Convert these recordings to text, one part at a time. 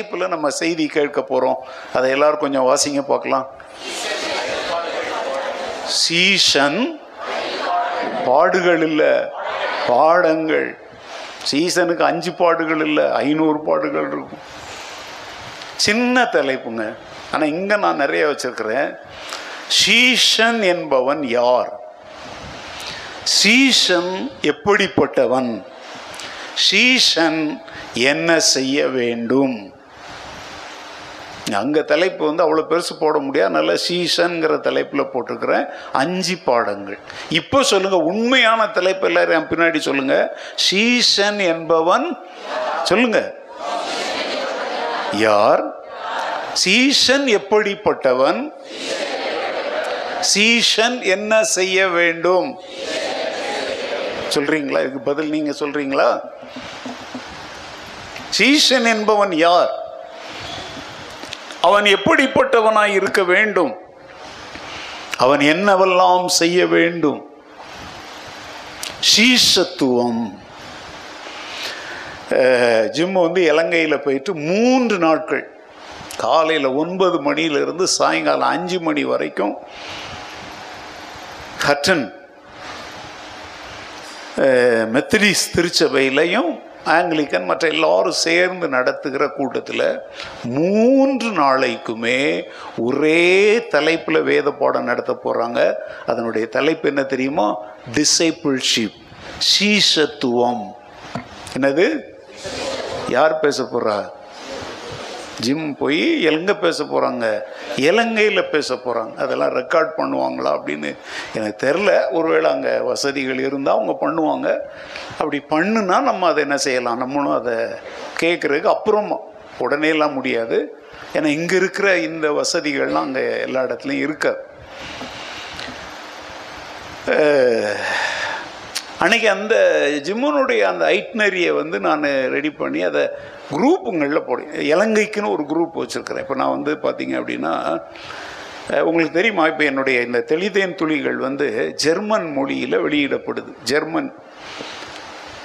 தலைப்பில் நம்ம செய்தி கேட்க போகிறோம் அதை எல்லாரும் கொஞ்சம் வாசிங்க பார்க்கலாம். சீசன் பாடுகள் இல்லை பாடங்கள். சீசனுக்கு அஞ்சு பாடுகள் இல்லை ஐநூறு பாடுகள் இருக்கும். சின்ன தலைப்புங்க. ஆனால் இங்கே நான் நிறைய வச்சிருக்கிறேன். சீஷன் என்பவன் யார்? சீஷன் எப்படிப்பட்டவன்? சீஷன் என்ன செய்ய வேண்டும்? அங்கே தலைப்பு வந்து அவ்வளோ பெருசு போட முடியாது. நல்ல சீசன்கிற தலைப்பில் போட்டிருக்கிறேன். அஞ்சு பாடங்கள். இப்போ சொல்லுங்கள் உண்மையான தலைப்பு எல்லாரும் என் பின்னாடி சொல்லுங்கள் சீசன் என்பவன் சொல்லுங்கள் யார்? சீசன் எப்படிப்பட்டவன்? சீசன் என்ன செய்ய வேண்டும்? சொல்றீங்களா? இதுக்கு பதில் நீங்க சொல்றீங்களா? சீசன் என்பவன் யார்? அவன் எப்படிப்பட்டவனாய் இருக்க வேண்டும்? அவன் என்னவெல்லாம் செய்ய வேண்டும்? சீசத்துவம் ஜிம் வந்து இலங்கையில் போயிட்டு மூன்று நாட்கள் காலையில் ஒன்பது மணியிலிருந்து சாயங்காலம் அஞ்சு மணி வரைக்கும் ஹட்டன் மெத்தடிஸ் திருச்சபையிலையும் ஆங்கிலிக்கன் மற்ற எல்லாரும் சேர்ந்து நடத்துகிற கூட்டத்தில் மூன்று நாளைக்குமே ஒரே தலைப்பில் வேத பாடம் நடத்த போகிறாங்க அதனுடைய தலைப்பு என்ன தெரியுமா? டிசைபிள்ஷிப் சீசத்துவம் என்னது? யார் பேச போகிறா ஜிம் போய் எங்கே பேச போகிறாங்க இலங்கையில் பேச போகிறாங்க அதெல்லாம் ரெக்கார்ட் பண்ணுவாங்களா அப்படின்னு எனக்கு தெரில ஒருவேளை அங்கே வசதிகள் இருந்தால் அவங்க பண்ணுவாங்க. அப்படி பண்ணுனா நம்ம அதை என்ன செய்யலாம்? நம்மளும் அதை கேட்குறதுக்கு அப்புறமா உடனேலாம் முடியாது. ஏன்னா இங்கே இருக்கிற இந்த வசதிகள்லாம் அங்கே எல்லா இடத்துலையும் இருக்காது அன்றைக்கி அன்னைக்கு அந்த ஜிம்முனுடைய அந்த ஐட்னரியை வந்து நான் ரெடி பண்ணி அதை குரூப்புங்களில் போடுங்க இலங்கைக்குன்னு ஒரு குரூப் வச்சுருக்கிறேன். இப்போ நான் வந்து பார்த்தீங்க அப்படின்னா உங்களுக்கு தெரியுமா? இப்போ என்னுடைய இந்த தெளிதேன் துளிகள் வந்து ஜெர்மன் மொழியில் வெளியிடப்படுது. ஜெர்மன்.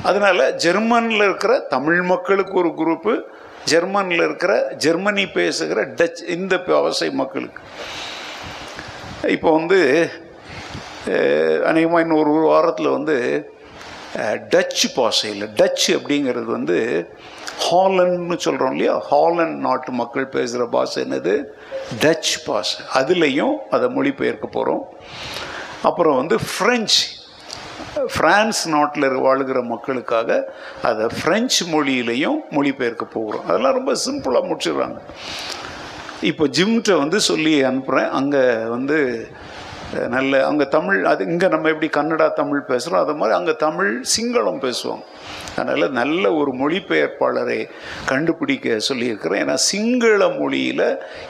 அதனால் ஜெர்மனில் இருக்கிற தமிழ் மக்களுக்கு ஒரு குரூப்பு ஜெர்மனில் இருக்கிற ஜெர்மனி பேசுகிற டச் இந்த அவசை மக்களுக்கு. இப்போ வந்து அநேகமாக இன்னொரு ஒரு வாரத்தில் வந்து டச்சு பாஷையில் டச்சு அப்படிங்கிறது வந்து ஹாலண்ட்னு சொல்கிறோம் இல்லையா? ஹாலண்ட் நாட்டு மக்கள் பேசுகிற பாஷை என்னது? டச் பாஷை. அதுலேயும் அதை மொழிபெயர்க்க போகிறோம் அப்புறம் வந்து ஃப்ரெஞ்சு ஃப்ரான்ஸ் நாட்டில் வாழ்கிற மக்களுக்காக அதை ஃப்ரெஞ்சு மொழியிலையும் மொழிபெயர்க்க போகிறோம். அதெல்லாம் ரொம்ப சிம்பிளாக முடிச்சிடுறாங்க. இப்போ ஜிம்கிட்ட வந்து சொல்லி அனுப்புகிறேன் அங்கே வந்து நல்ல அங்கே தமிழ் அது இங்கே நம்ம எப்படி கன்னடா தமிழ் பேசுகிறோம் அது மாதிரி அங்கே தமிழ் சிங்களம் பேசுவாங்க. அதனால் நல்ல ஒரு மொழிபெயர்ப்பாளரை கண்டுபிடிக்க சொல்லியிருக்கிறேன். ஏன்னா சிங்கள மொழியில்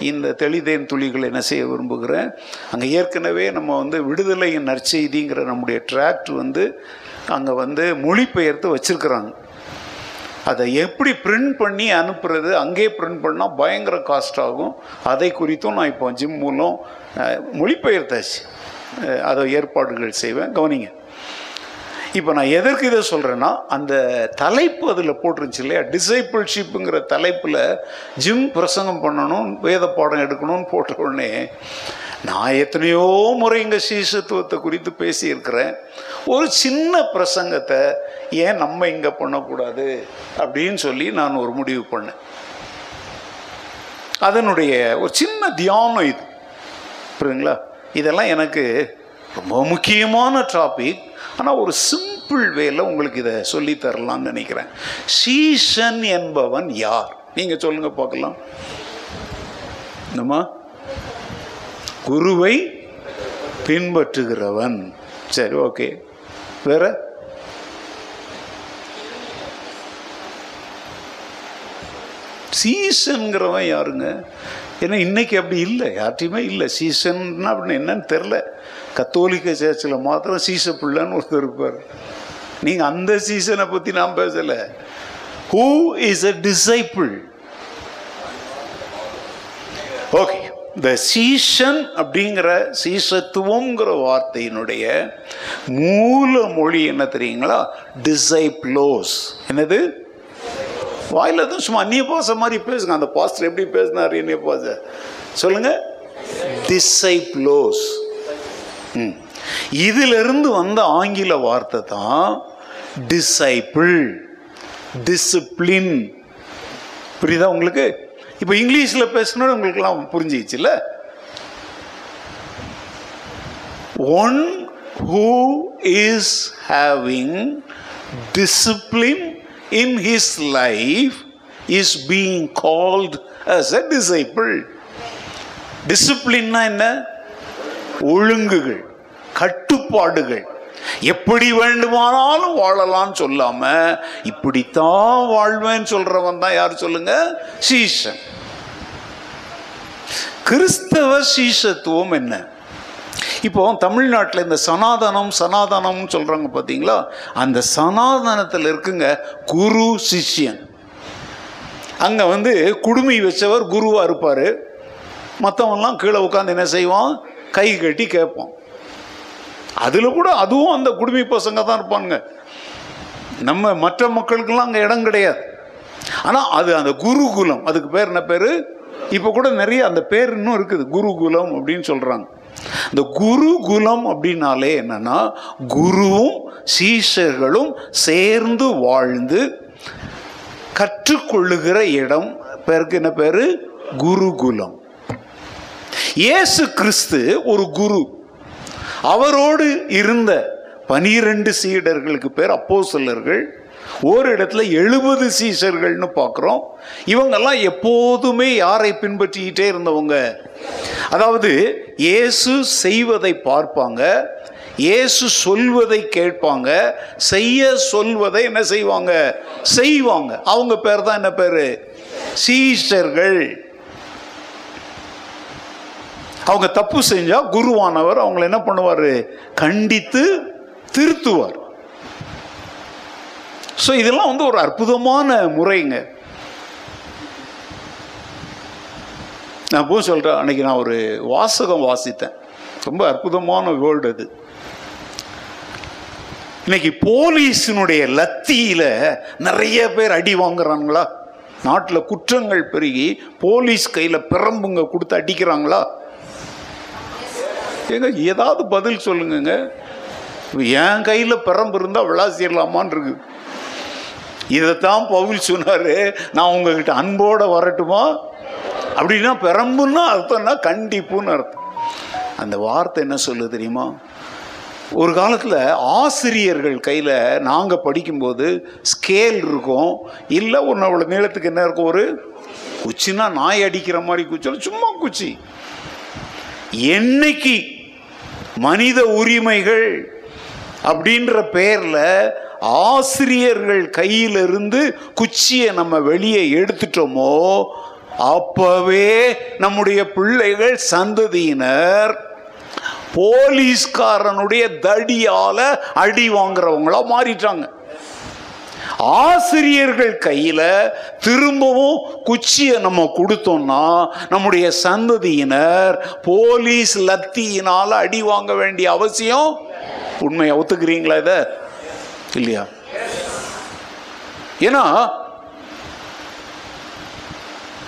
இந்த தெளிதேன் துளிகள் என்ன செய்ய விரும்புகிறேன்? அங்கே ஏற்கனவே நம்ம வந்து விடுதலையின் நற்செய்திங்கிற நம்முடைய ட்ராக்ட் வந்து அங்கே வந்து மொழிபெயர்த்து வச்சுருக்குறாங்க. அதை எப்படி பிரிண்ட் பண்ணி அனுப்புறது? அங்கேயே பிரிண்ட் பண்ணால் பயங்கர காஸ்ட் ஆகும். அதை குறித்தும் நான் இப்போ ஜிம் மூலம் மொழிபெயர்த்தாச்சு. அதை ஏற்பாடுகள் செய்வேன். கவனிங்க. இப்போ நான் எதற்கு இதை சொல்கிறேன்னா அந்த தலைப்பு அதில் போட்டுருந்துச்சு இல்லையா? டிசைபிள்ஷிப்புங்கிற தலைப்பில் ஜிம் பிரசங்கம் பண்ணணும் வேத பாடம் எடுக்கணும்னு போட்ட உடனே நான் எத்தனையோ முறை இங்கே சீசத்துவத்தை குறித்து பேசியிருக்கிறேன். ஒரு சின்ன பிரசங்கத்தை ஏன் நம்ம இங்கே பண்ணக்கூடாது அப்படின்னு சொல்லி நான் ஒரு முடிவு பண்ணேன். அதனுடைய ஒரு சின்ன தியானம் இது. புரியுதுங்களா? இதெல்லாம் எனக்கு ரொம்ப முக்கியமான டாபிக் ஆனால் ஒரு சிம்பிள் வேல உங்களுக்கு இதை சொல்லித்தரலாம்னு நினைக்கிறேன். சீசன் என்பவன் யார்? நீங்கள் சொல்லுங்க பார்க்கலாம். என்னம்மா? குருவை பின்பற்றுகிறவன். சரி ஓகே. வேற? சீசன்கிறவன் யாருங்க? ஏன்னா இன்னைக்கு அப்படி இல்லை. யார்ட்டையுமே இல்லை. சீசன்னா அப்படின்னு என்னன்னு தெரில கத்தோலிக்க சேர்ச்சில் மாத்திரம் சீச பிள்ளைன்னு ஒருத்தர் இருப்பார். நீங்கள் அந்த சீசனை பற்றி நான் பேசலை. Who is a disciple okay இந்த சீசன் அப்படிங்கிற சீசத்துவங்கிற வார்த்தையினுடைய மூல மொழி என்ன தெரியுங்களா? டிசைப்ளோஸ் என்னது? வாயில் தான் சும்மா அந்நிய பாச மாதிரி பேசுங்க. அந்த பாஸ்டர் எப்படி பேசினார் அந்நிய பாச சொல்லுங்க. டிசைப்ளோஸ் இதிலிருந்து வந்த ஆங்கில வார்த்தை தான் டிசைபிள் டிசிப்ளின் புரியுதா உங்களுக்கு? இப்போ இங்கிலீஷில் பேசணும் உங்களுக்குலாம் புரிஞ்சிச்சுல்ல one who is having discipline in his life is being called as a disciple டிசிப்ளின்னா என்ன? ஒழுங்குகள் கட்டுப்பாடுகள். எப்படி வேண்டுமானாலும் வாழலாம் சொல்லாம இப்படித்தான் வாழ்வேன்னு சொல்றவன் தான் யார் சொல்லுங்க? சீசன். கிறிஸ்தவ சீசத்துவம் என்ன? இப்போ தமிழ்நாட்டில் இந்த சனாதனம் சனாதனம்னு சொல்றாங்க பார்த்தீங்களா அந்த சனாதனத்தில் இருக்குங்க குரு சிஷ்யன். அங்க வந்து குடுமி வச்சவர் குருவா இருப்பாரு. மற்றவன்லாம் கீழே உட்காந்து என்ன செய்வான்? கை கட்டி கேட்பான் அதில் கூட அதுவும் அந்த குடுமி பசங்க தான் இருப்பாங்க நம்ம மற்ற மக்களுக்கெல்லாம் அங்கே இடம் கிடையாது. ஆனால் அது அந்த குருகுலம் அதுக்கு பேர் என்ன பேர்? இப்போ கூட நிறைய அந்த பேர் இன்னும் இருக்குது. குருகுலம் அப்படின்னு சொல்கிறாங்க இந்த குருகுலம் அப்படின்னாலே என்னன்னா குருவும் சீஷர்களும் சேர்ந்து வாழ்ந்து கற்றுக்கொள்ளுகிற இடம். பேருக்கு என்ன பேர்? குருகுலம். இயேசு கிறிஸ்து ஒரு குரு. அவரோடு இருந்த பனிரெண்டு சீடர்களுக்கு பேர் அப்போஸ்தலர்கள். ஒரு இடத்துல எழுபது சீஷர்கள்னு பார்க்குறோம். இவங்கெல்லாம் எப்போதுமே யாரை பின்பற்றிக்கிட்டே இருந்தவங்க? அதாவது இயேசு செய்வதை பார்ப்பாங்க. இயேசு சொல்வதை கேட்பாங்க. செய்ய சொல்வதை என்ன செய்வாங்க? செய்வாங்க. அவங்க பேர் தான் என்ன பேர்? சீஷர்கள். அவங்க தப்பு செஞ்சா குருவானவர் அவங்கள என்ன பண்ணுவார்? கண்டித்து திருத்துவார். ஸோ இதெல்லாம் வந்து ஒரு அற்புதமான முறைங்க. நான் போய் சொல்கிறேன் அன்னைக்கு நான் ஒரு வாசகம் வாசித்தேன். ரொம்ப அற்புதமான வேர்ல்டு அது. இன்னைக்கு போலீஸினுடைய லத்தியில் நிறைய பேர் அடி வாங்குறாங்களா? நாட்டில் குற்றங்கள் பெருகி போலீஸ் கையில் பிரம்புங்க கொடுத்து அடிக்கிறாங்களா? ஏங்க ஏதாவது பதில் சொல்லுங்கங்க. என் கையில் பிறம்பு இருந்தால் விளாசிடலாமான் இருக்கு இதைத்தான் பவுல் சொன்னார். நான் உங்ககிட்ட அன்போட வரட்டுமா? அப்படின்னா பெரம்புன்னா அர்த்தம்னா கண்டிப்புன்னு அர்த்தம். அந்த வார்த்தை என்ன சொல்லு தெரியுமா? ஒரு காலத்தில் ஆசிரியர்கள் கையில் நாங்கள் படிக்கும்போது ஸ்கேல் இருக்கும். இல்லை ஒன்று அவ்வளோ நீளத்துக்கு என்ன இருக்கும்? ஒரு குச்சின்னா நாய் அடிக்கிற மாதிரி குச்சி சும்மா குச்சி. என்னைக்கு மனித உரிமைகள் அப்படின்ற பெயரில் ஆசிரியர்கள் கையிலிருந்து குச்சியை நம்ம வெளியே எடுத்துட்டோமோ அப்பவே நம்முடைய பிள்ளைகள் சந்ததியினர் போலீஸ்காரனுடைய தடியால அடி வாங்குறவங்களா மாறிட்டாங்க. ஆசிரியர்கள் கையில் திரும்பவும் குச்சியை நம்ம கொடுத்தோம்னா நம்முடைய சந்ததியினர் போலீஸ் லத்தியினால் அடி வாங்க வேண்டிய அவசியம் உண்மையை? ஒத்துக்கிறீங்களா இதை? இல்லையா? ஏன்னா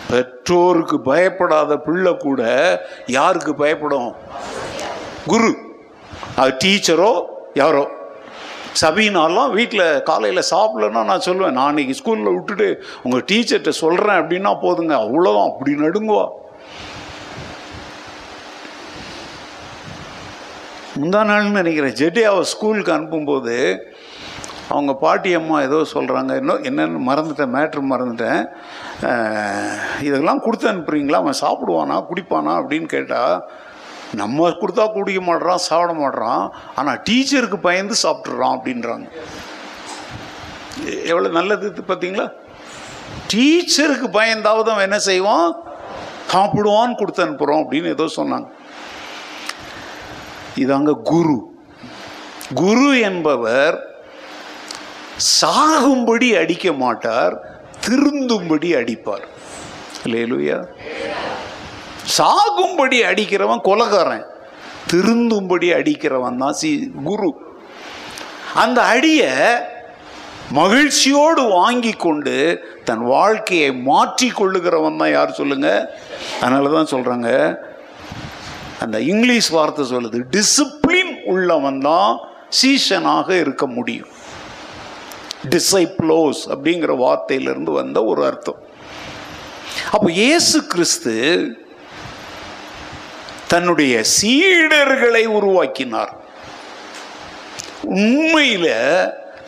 பெற்றோருக்கு பயப்படாத பிள்ளை கூட யாருக்கு பயப்படும்? குரு. அது டீச்சரோ யாரோ? சபீனாலாம் வீட்டில் காலையில் சாப்பிடலன்னா நான் சொல்லுவேன் நான் இன்றைக்கி ஸ்கூலில் விட்டுட்டு உங்கள் டீச்சர்கிட்ட சொல்கிறேன் அப்படின்னா போதுங்க அவ்வளோதான் அப்படி நடுங்குவா. முந்தா நாள்னு நினைக்கிறேன் ஜெட்டியாவை ஸ்கூலுக்கு அனுப்பும்போது அவங்க பாட்டி அம்மா ஏதோ சொல்கிறாங்க இன்னும் என்னென்னு மறந்துட்டேன் மேட்ரு மறந்துட்டேன். இதெல்லாம் கொடுத்து அனுப்புறீங்களா? அவன் சாப்பிடுவானா குடிப்பானா? அப்படின்னு கேட்டால் நம்ம கொடுத்தா குடிக்க மாட்றான் சாப்பிட மாட்றான் ஆனால் டீச்சருக்கு பயந்து சாப்பிட்றான் அப்படின்றாங்க. எவ்வளோ நல்லது பார்த்தீங்களா டீச்சருக்கு பயந்தாவது அவன் என்ன செய்வான்? சாப்பிடுவான்னு கொடுத்து அனுப்புகிறோம் அப்படின்னு ஏதோ சொன்னாங்க. இதாங்க குரு. குரு என்பவர் சாகும்படி அடிக்க மாட்டார் திருந்தும்படி அடிப்பார். இல்லையா சாகும்படி அடிக்கிறவன் கொலகாரன் திருந்தும்படி அடிக்கிறவன் தான் சி குரு. அந்த அடிய மகிழ்ச்சியோடு வாங்கி கொண்டு தன் வாழ்க்கையை மாற்றி கொள்ளுகிறவன் தான் யார் சொல்லுங்க? அதனால தான் சொல்றாங்க. அந்த இங்கிலீஷ் வார்த்தை சொல்லுது டிசிப்ளின் உள்ளவன் தான் சீசனாக இருக்க முடியும். டிசைப்ளோஸ் அப்படிங்கிற வார்த்தையிலிருந்து வந்த ஒரு அர்த்தம். அப்போ இயேசு கிறிஸ்து தன்னுடைய சீடர்களை உருவாக்கினார். உண்மையில்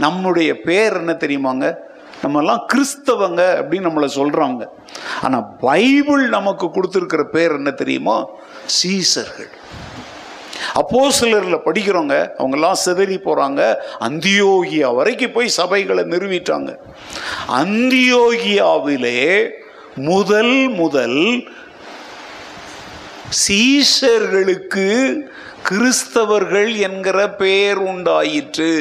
நம்முடைய பேர் என்ன தெரியுமாங்க? நம்மெல்லாம் கிறிஸ்தவங்க அப்படின்னு நம்மளை சொல்கிறாங்க ஆனால் பைபிள் நமக்கு கொடுத்துருக்கிற பேர் என்ன தெரியுமா? சீசர்கள். அப்போ சிலரில் படிக்கிறவங்க அவங்கெல்லாம் சிதறி போகிறாங்க அந்தியோகியா வரைக்கும் போய் சபைகளை நிறுவிட்டாங்க. அந்தியோகியாவிலே முதல் முதல் சீஷர்களுக்கு கிறிஸ்தவர்கள் என்கிற பெயர் உண்டாயிற்று.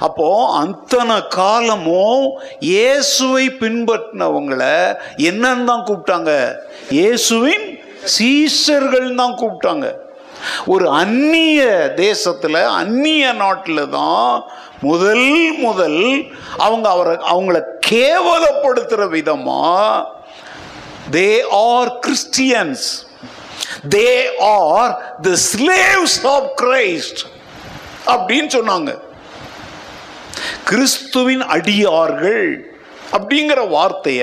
அப்போ அத்தனை காலமும் இயேசுவை பின்பற்றினவங்களை என்னன்னு தான் கூப்பிட்டாங்க? இயேசுவின் சீஷர்கள் தான் கூப்பிட்டாங்க. ஒரு அந்நிய தேசத்தில் அந்நிய நாட்டில் தான் முதல் முதல் அவங்க அவரை அவங்கள கேவலப்படுத்துகிற விதமாக they are Christians they are the slaves of Christ அப்படின்னு சொன்னாங்க. கிறிஸ்துவின் அடியார்கள் அப்படிங்கிற வார்த்தைய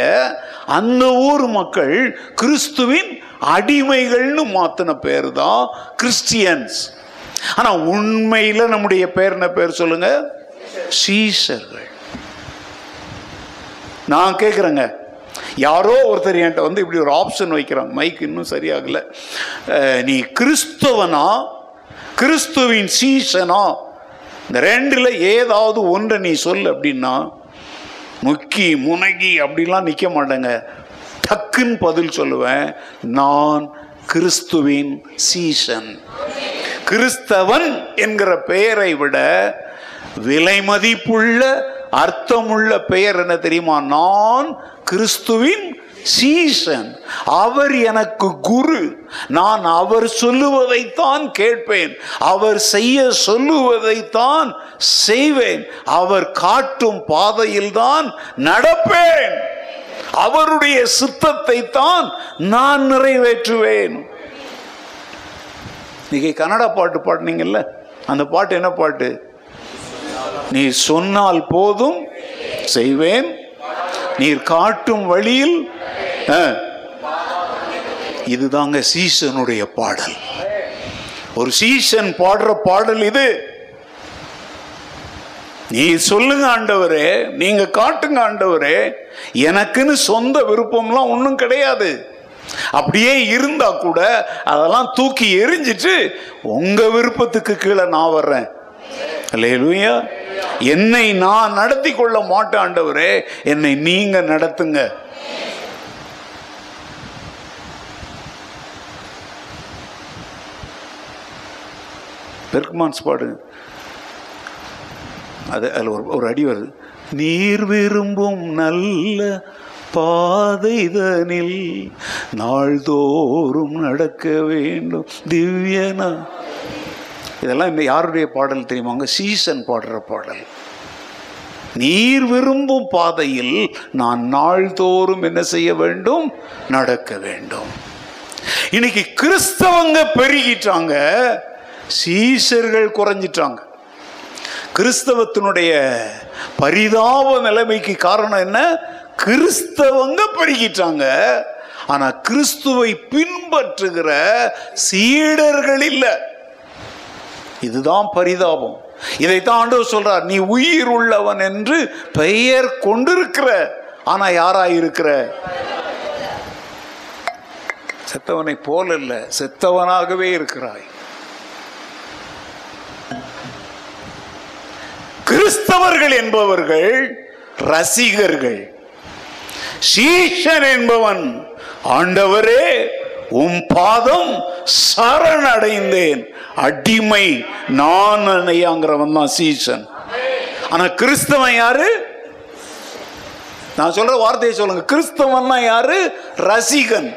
அந்த ஊர் மக்கள் கிறிஸ்துவின் அடிமைகள்னு மாத்தின பேர் தான் கிறிஸ்டியன்ஸ். ஆனா உண்மையில நம்முடைய பேர் என்ன பேர் சொல்லுங்க? சீசர்கள் நான் கேட்குறேங்க யாரோ ஒருத்தர் என்கிட்ட வந்து இப்படி ஒரு ஆப்ஷன் வைக்கிறாங்க. மைக் இன்னும் சரியாகல. நீ கிறிஸ்தவனா? கிறிஸ்துவின் சீசனா? இந்த ரெண்டில் ஏதாவது ஒன்றை நீ சொல் அப்படின்னா முக்கி முனகி அப்படிலாம் நிற்க மாட்டேங்க. டக்குன்னு பதில் சொல்லுவேன். நான் கிறிஸ்துவின் சீசன். கிறிஸ்தவன் என்கிற பெயரை விட விலை மதிப்புள்ள அர்த்தமுள்ள பெயர் என்ன தெரியுமா? நான் கிறிஸ்துவின் சீசன் அவர் எனக்கு குரு. நான் அவர் சொல்லுவதைத்தான் கேட்பேன். அவர் செய்ய சொல்லுவதைத்தான் செய்வேன். அவர் காட்டும் பாதையில்தான் நடப்பேன். அவருடைய சித்தத்தை தான் நான் நிறைவேற்றுவேன். இன்னைக்கு கன்னடா பாட்டு பாடினீங்கல்ல? அந்த பாட்டு என்ன பாட்டு? நீ சொன்னால் போதும் செய்வேன். நீர் காட்டும் வழியில் ஆ. இதுதாங்க சீசனுடைய பாடல். ஒரு சீசன் பாடுற பாடல் இது. நீ சொல்லுங்க ஆண்டவரே நீங்க காட்டுங்க ஆண்டவரே எனக்குன்னு சொந்த விருப்பம்லாம் ஒன்றும் கிடையாது. அப்படியே இருந்தா கூட அதெல்லாம் தூக்கி எரிஞ்சிட்டு உங்க விருப்பத்துக்கு கீழே நான் வர்றேன். இல்லையா என்னை நான் நடத்தி கொள்ள மாட்டேன் ஆண்டவரே. என்னை நீங்க நடத்துங்க. பெர்க்மான்ஸ் பாடு. அது அதில் ஒரு ஒரு அடி வருது. நீர் விரும்பும் நல்ல பாதைதனில் நாள்தோறும் நடக்க வேண்டும். திவ்யனா இதெல்லாம் இந்த யாருடைய பாடல் தெரியுமாங்க? சீசன் பாடுற பாடல். நீர் விரும்பும் பாதையில் நான் நாள்தோறும் என்ன செய்ய வேண்டும்? நடக்க வேண்டும். இன்னைக்கு கிறிஸ்தவங்க பெருகிட்டாங்க சீசர்கள் குறைஞ்சிட்டாங்க. கிறிஸ்தவத்தினுடைய பரிதாப நிலைமைக்கு காரணம் என்ன? கிறிஸ்தவங்க பெருகிட்டாங்க. ஆனா கிறிஸ்துவை பின்பற்றுகிற சீடர்கள் இல்லை. இதுதான் பரிதாபம். இதைத்தான் ஆண்டவர் சொல்றார் நீ உயிர் உள்ளவன் என்று பெயர் கொண்டிருக்கிற ஆனா யாராயிருக்கிற? செத்தவனை போல அல்ல செத்தவனாகவே இருக்கிறாய். கிறிஸ்தவர்கள் என்பவர்கள் ரசிகர்கள். சீஷன் என்பவன் ஆண்டவரே உம் பாதம் சரணடைந்தேன். அடிமை நான் அணையாங்கிறவன் தான் சீசன். ஆனா கிறிஸ்தவன் யாரு? நான் சொல்ற வார்த்தையை சொல்லுங்க. கிறிஸ்தவன்னா யாரு? ரசிகன்.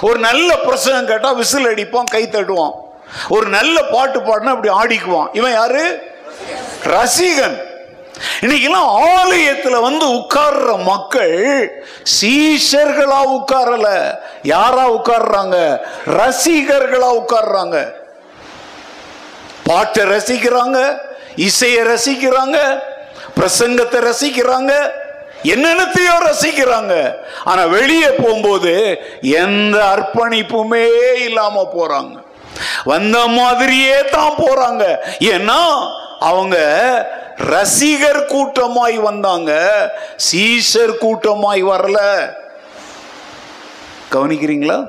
ஒரு நல்ல பிரசங்கம் கேட்டா விசில் அடிப்பான் கை தட்டுவான். ஒரு நல்ல பாட்டு பாடினா அப்படி ஆடிக்குவான். இவன் யாரு? ரசிகன். இன்னைக்கெல்லாம் ஆலயத்துல வந்து உட்கார்ற மக்கள் சீஷர்களா உட்காரல. யாரா உட்கார்றாங்க? ரசிகர்களா உட்கார்றாங்க. பாட்டை ரசிக்கிறாங்க இசையை ரசிக்கிறாங்க பிரசங்கத்தை ரசிக்கிறாங்க என்னென்னத்தையோ ரசிக்கிறாங்க. ஆனா வெளியே போகும்போது எந்த அர்ப்பணிப்புமே இல்லாம போறாங்க. வந்த மாதிரியே தான் போறாங்க. ஏன்னா அவங்க ரசிகர் கூட்டமாய் வந்தாங்க. சீசர் கூட்டமாய் வரல. கவனிக்கிறீங்களா?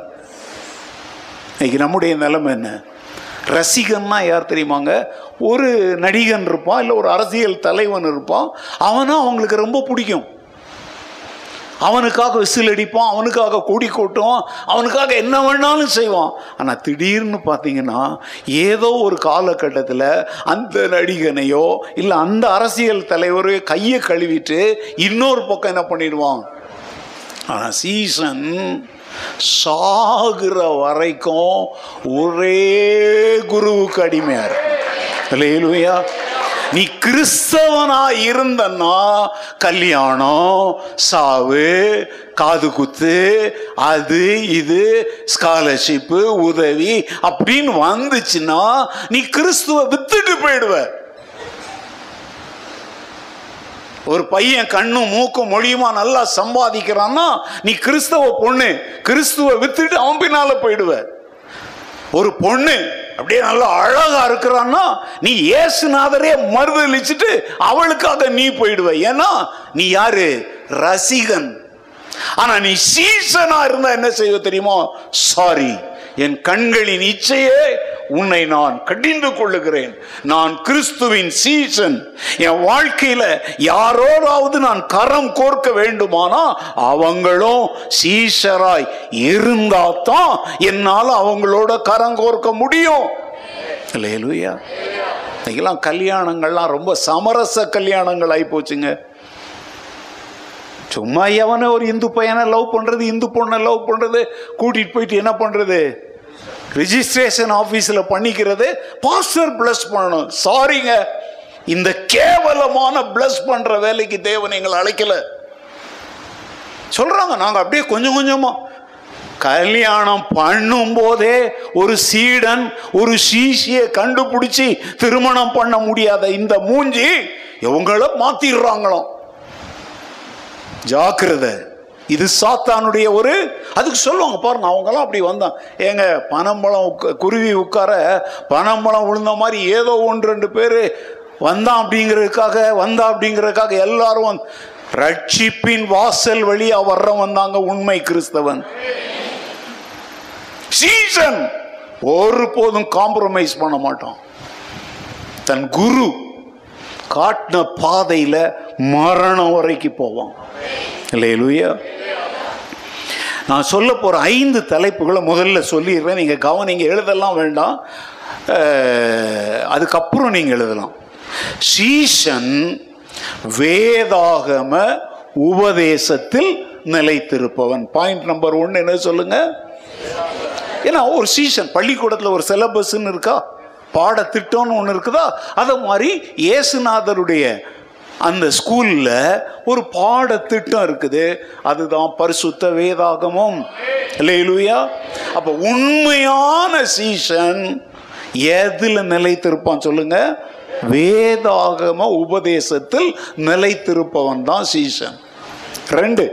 இன்னைக்கு நம்முடைய நிலைமை என்ன? ரசிகன்னா யார் தெரியுமாங்க? ஒரு நடிகன் இருப்பான் இல்லை ஒரு அரசியல் தலைவன் இருப்பான். அவனா அவங்களுக்கு ரொம்ப பிடிக்கும். அவனுக்காக விசில் அடிப்பான் அவனுக்காக கொடி கொட்டும் அவனுக்காக என்ன வேணாலும் செய்வான். ஆனால் திடீர்னு பார்த்தீங்கன்னா ஏதோ ஒரு காலகட்டத்தில் அந்த நடிகனையோ இல்லை அந்த அரசியல் தலைவரையோ கையை கழுவிட்டு இன்னொரு பக்கம் என்ன பண்ணிடுவான்? ஆனால் சீசன் சாகுற வரைக்கும் ஒரே குருவுக்கு அடிமையார். இல்லையா நீ கிறிஸ்தவனா இருந்தன்னா கல்யாணம் சாவு காது குத்து அது இது ஸ்காலர்ஷிப்பு உதவி அப்படின்னு வந்துச்சுன்னா நீ கிறிஸ்துவ வித்துட்டு போயிடுவ. ஒரு பையன் கண்ணும் மூக்கும் மொழியுமா நல்லா சம்பாதிக்கிறான்னா நீ கிறிஸ்தவ பொண்ணு கிறிஸ்துவ வித்துட்டு அவன் பின்னால போயிடுவ. ஒரு பொண்ணு அப்படியே நல்லா அழகா இருக்கிறான்னா நீ ஏசுநாதரே மறுதளிச்சுட்டு அவளுக்காக நீ போயிடுவ. ஏன்னா நீ யாரு? ரசிகன். ஆனா நீ சீசனா இருந்தா என்ன செய்வ தெரியுமா? சாரி என் கண்களின் இச்சையே உன்னை நான் கடிந்து கொள்ளுகிறேன். நான் கிறிஸ்துவின் சீசன். என் வாழ்க்கையில யாரோடாவது நான் கரம் கோர்க்க வேண்டுமானா அவங்களும் சீஷராய் இருந்தா என்னால் அவங்களோட கரம் கோர்க்க முடியும். இல்லையா இன்னைக்கெல்லாம் கல்யாணங்கள்லாம் ரொம்ப சமரச கல்யாணங்கள் ஆகி போச்சுங்க. சும்மா எவனை ஒரு இந்து பையனை லவ் பண்றது இந்து பொண்ணை லவ் பண்றது கூட்டிட்டு போயிட்டு என்ன பண்றது? ரிஜிஸ்ட்ரேஷன் ஆஃபீஸில் பண்ணிக்கிறது. பாஸ்டர் பிளஸ் பண்ணணும். சாரிங்க இந்த கேவலமான பிளஸ் பண்ணுற வேலைக்கு தேவன் எங்களை அழைக்கலை. சொல்கிறாங்க நாங்கள் அப்படியே கொஞ்சம் கொஞ்சமாக கல்யாணம் பண்ணும் போதே ஒரு சீடன் ஒரு சீசியை கண்டுபிடிச்சி திருமணம் பண்ண முடியாத இந்த மூஞ்சி இவங்கள மாத்திடுறாங்களாம். ஜாக்கிரதை. இது சாத்தானுடைய ஒரு அதுக்கு சொல்லுவாங்க பாருங்க அவங்கெல்லாம் அப்படி வந்தான். ஏங்க பனம்பழம் குருவி உட்கார பனம்பழம் விழுந்த மாதிரி ஏதோ ஒன்று ரெண்டு பேர் வந்தான் அப்படிங்கிறதுக்காக வந்தா அப்படிங்கிறதுக்காக எல்லாரும் வந்து- ரட்சிப்பின் வாசல் வழியா வர்ற வந்தாங்க உண்மை கிறிஸ்தவன். சீசன் ஒருபோதும் காம்ப்ரமைஸ் பண்ண மாட்டான். தன் குரு காட்டின பாதையில மரணம் வரைக்கும் போவான். இல்லையா நான் சொல்ல போகிற ஐந்து தலைப்புகளை முதல்ல சொல்லிடுறேன். நீங்கள் கவனிங்க எழுதலாம் வேண்டாம். அதுக்கப்புறம் நீங்கள் எழுதலாம். சீசன் வேதாகம உபதேசத்தில் நிலைத்திருப்பவன். பாயிண்ட் நம்பர் ஒன்று என்ன சொல்லுங்க? ஏன்னா ஒரு சீசன் பள்ளிக்கூடத்தில் ஒரு சிலபஸ்ன்னு இருக்கா? பாடத்திட்டம்னு ஒன்று இருக்குதா? அதை மாதிரி இயேசுநாதருடைய அந்த ஸ்கூலில் ஒரு பாடத்திட்டம் இருக்குது. அதுதான் பரிசுத்த வேதாகமம். இல்லையா அப்போ உண்மையான சீசன் எதில் நிலைத்திருப்பான் சொல்லுங்க? வேதாகம உபதேசத்தில் நிலைத்திருப்பவன் தான் சீசன் ரெண்டு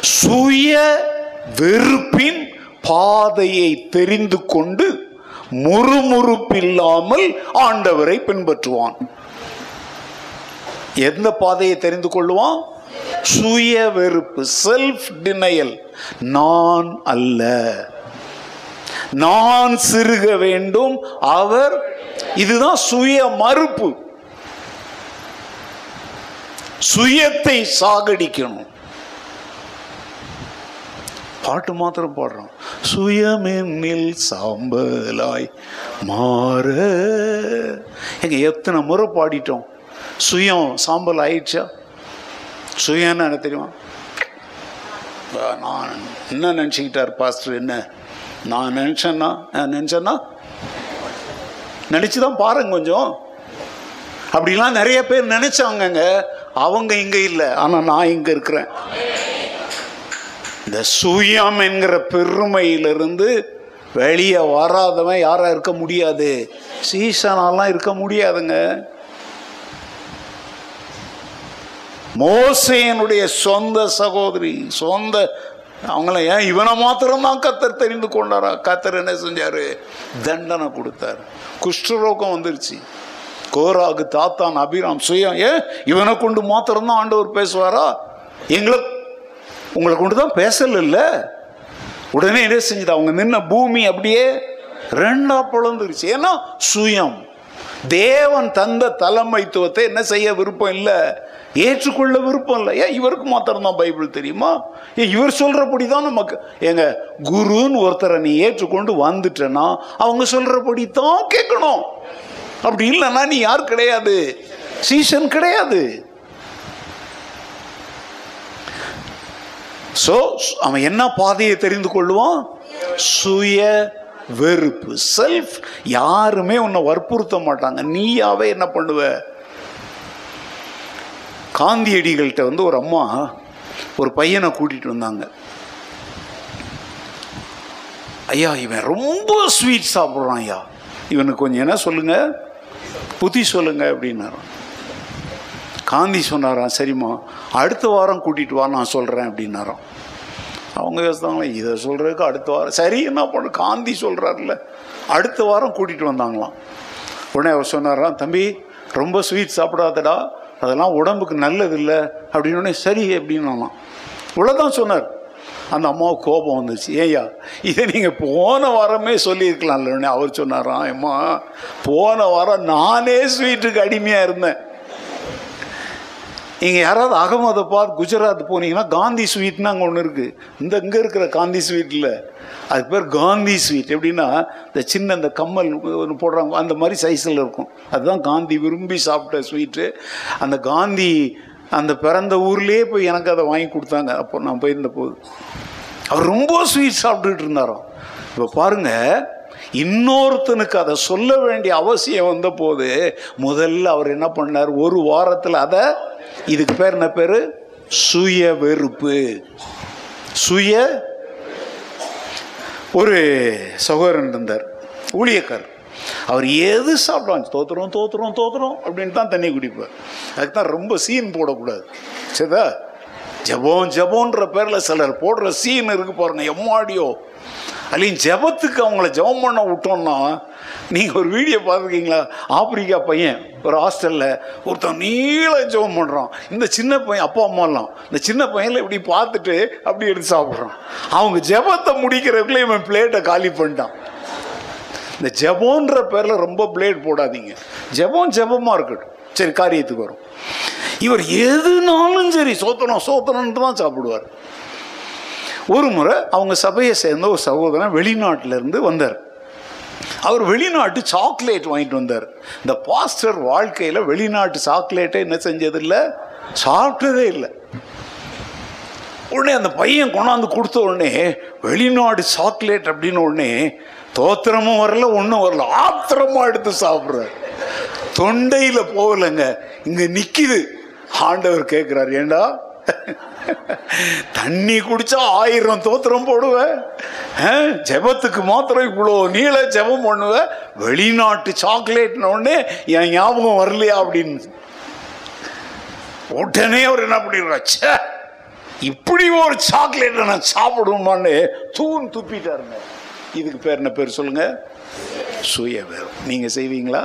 சுய வெறுப்பின் பாதையை தெரிந்து கொண்டு முறுமுறுப்பில்லாமல் ஆண்டவரை பின்பற்றுவான். எந்த பாதையை தெரிந்து கொள்வோம் சுய வெறுப்பு செல்ஃப் டினையல் நான் அல்ல. நான் சிறுக வேண்டும். அவர் இதுதான் சுய மறுப்பு. சுயத்தை சாகடிக்கணும். பாட்டு மாத்திரம் பாடுறோம் சுயமென்னில் சாம்பலாய் மாற. எங்க எத்தனை முறை பாடிட்டோம். சுயம் சாம்பல் ஆயிடுச்சா? சுயம்னு எனக்கு தெரியுமா? நான் என்ன நினச்சிக்கிட்டார் பாஸ்டர் என்ன? நான் நினச்சேன்னா நினச்சேன்னா நினச்சி தான் பாருங்க கொஞ்சம். அப்படிலாம் நிறைய பேர் நினச்சாங்கங்க. அவங்க இங்கே இல்லை ஆனால் நான் இங்கே இருக்கிறேன். இந்த சுயம் என்கிற பெருமையிலிருந்து வெளியே வராதவன் யாராக இருக்க முடியாது. சீசனாலாம் இருக்க முடியாதுங்க. மோசையனுடைய சொந்த சகோதரி சொந்த அவங்கள ஏன் இவனை மாத்திரம்தான் கத்தர் தெரிந்து கொண்டாரா? கத்தர் என்ன செஞ்சார்? தண்டனை கொடுத்தார். குஷ்டரோகம் வந்துருச்சு. கோராகு தாத்தான் அபிராம் சுயம் ஏன் இவனை கொண்டு மாத்திரம்தான் ஆண்டவர் பேசுவாரா? எங்களை உங்களை கொண்டு தான் பேசல உடனே என்ன செஞ்சது? அவங்க நின்ன பூமி அப்படியே ரெண்டா பிளந்துருச்சு. ஏன்னா சுயம். தேவன் தந்த தலைமைத்துவத்தை என்ன செய்ய விருப்பம் இல்லை. ஏற்றுக்கொள்ள விருப்பம் இல்லை. ஏன் இவருக்கு மாத்திரம்தான் பைபிள் தெரியுமா? ஏன் இவர் சொல்கிறபடி தான் நமக்கு ஏங்க குருன்னு ஒருத்தரை நீ ஏற்றுக்கொண்டு வந்துட்டேன்னா அவங்க சொல்கிறபடி தான் கேட்கணும். அப்படி இல்லைன்னா நீ யார் கிடையாது? சீசன் கிடையாது. ஸோ அவன் என்ன பாதையை தெரிந்து கொள்வான்? சுய வெறுப்பு செல்ஃப் யாருமே உன்னை வற்புறுத்த மாட்டாங்க. நீயாவே என்ன பண்ணுவ? காந்தியடிகள்கிட்ட வந்து ஒரு அம்மா ஒரு பையனை கூட்டிகிட்டு வந்தாங்க. ஐயா இவன் ரொம்ப ஸ்வீட் சாப்பிட்றான் ஐயா. இவனுக்கு கொஞ்சம் என்ன சொல்லுங்க? புத்தி சொல்லுங்க அப்படின்னாரு. காந்தி சொன்னாராம் சரிம்மா அடுத்த வாரம் கூட்டிட்டு வா நான் சொல்கிறேன் அப்படின்னாராம். அவங்க யோசித்தாங்களே இதை சொல்கிறதுக்கு அடுத்த வாரம் சரி என்ன பண்ண? காந்தி சொல்கிறாருல்ல அடுத்த வாரம் கூட்டிகிட்டு வந்தாங்களாம். உடனே அவர் சொன்னாராம் தம்பி ரொம்ப ஸ்வீட் சாப்பிடாதடா. அதெல்லாம் உடம்புக்கு நல்லது இல்லை அப்படின்னு சரி அப்படின்னு இவ்வளோதான் சொன்னார். அந்த அம்மாவுக்கு கோபம் வந்துச்சு. ஏய்யா இதை நீங்கள் போன வாரமே சொல்லியிருக்கலாம்ல உடனே அவர் சொன்னாராம். அம்மா போன வாரம் நானே ஸ்வீட்டுக்கு அடிமையாக இருந்தேன். நீங்கள் யாராவது அகமதாபாத் குஜராத் போனீங்கன்னா காந்தி ஸ்வீட்னு அங்கே ஒன்று இருக்குது இந்த இங்கே இருக்கிற காந்தி ஸ்வீட்டில் அதுக்கு பேர் காந்தி ஸ்வீட். எப்படின்னா இந்த சின்ன இந்த கம்மல் ஒன்று போடுறாங்க. அந்த மாதிரி சைஸில் இருக்கும். அதுதான் காந்தி விரும்பி சாப்பிட்ட ஸ்வீட்டு அந்த காந்தி அந்த பிறந்த ஊர்லேயே போய் எனக்கு அதை வாங்கி கொடுத்தாங்க. அப்போ நான் போயிருந்த போது அவர் ரொம்ப ஸ்வீட் சாப்பிட்டுட்டு இருந்தாராம். இப்போ பாருங்கள் இன்னொருத்தனுக்கு அதை சொல்ல வேண்டிய அவசியம் வந்த போது முதல்ல அவர் என்ன பண்ணார்? ஒரு வாரத்தில் அதை இதுக்கு பேர் என்ன பேர்? சுய வெறுப்பு. சுய ஒரு சகோதரன் இருந்தார் ஊழியக்கார் அவர் எது சாப்பிடுவாங்க தோத்துறோம் தோத்துறோம் தோத்துறோம் அப்படின்னு தான் தண்ணி குடிப்பார். அதுக்கு தான் ரொம்ப சீன் போடக்கூடாது. சரிதா? ஜபம் ஜபோன்ற பேரில் சிலர் போடுற சீன் இருக்கு பாருங்க எம்மாடியோ. அல்லையும் ஜபத்துக்கு அவங்கள ஜபம் பண்ண விட்டோம்னா நீங்கள் ஒரு வீடியோ பார்த்துருக்கீங்களா? ஆப்பிரிக்கா பையன் ஒரு ஹாஸ்டலில் ஒருத்தன் நீள ஜோம் பண்ணுறான் இந்த சின்ன பையன் அப்பா அம்மாலாம் இந்த சின்ன பையனில் இப்படி பார்த்துட்டு அப்படி எடுத்து சாப்பிட்றான். அவங்க ஜபத்தை முடிக்கிறதுக்குள்ளே இவன் பிளேட்டை காலி பண்ணிட்டான். இந்த ஜபோன்ற பேரில் ரொம்ப பிளேட் போடாதீங்க. ஜபம் ஜபமாக இருக்கட்டும். சரி காரியத்துக்கு வரும். இவர் எதுனாலும் சரி சோத்தனம் சோத்தனன்ட்டு தான் சாப்பிடுவார். ஒரு முறை அவங்க சபையை சேர்ந்த ஒரு சகோதரன் வெளிநாட்டிலேருந்து வந்தார். அவர் வெளிநாட்டு சாக்லேட் வாங்கிட்டு வந்தார். இந்த பாஸ்டர் வாழ்க்கையில் வெளிநாட்டு சாக்லேட்டை என்ன செஞ்சதில்லை? சாப்பிட்டதே இல்லை. உடனே அந்த பையன் கொண்டாந்து கொடுத்த உடனே வெளிநாடு சாக்லேட் அப்படின்னு உடனே தோத்திரமும் வரல ஒன்றும் வரல. ஆத்திரமா எடுத்து சாப்பிட்றாரு. தொண்டையில் போகலைங்க. இங்கே நிற்கிது ஆண்டவர் கேட்குறாரு ஏண்டா? தண்ணி குடிச்சா ஆயிரம் தோத்திரம் போடுவேன் ஜெபத்துக்கு மாத்திரம் இவ்வளோ நீள ஜெபம் பண்ணுவேன் வெளிநாட்டு சாக்லேட்னோடனே என் ஞாபகம் வரலையா அப்படின்னு. உடனே அவர் என்ன பண்ணிடுறாச்ச ச்சே இப்படி ஒரு சாக்லேட்டை நான் சாப்பிடுமான்னு தூண் துப்பிட்டாருங்க இதுக்கு பேர் என்ன பேர் சொல்லுங்க? சுய பேர் நீங்க செய்வீங்களா?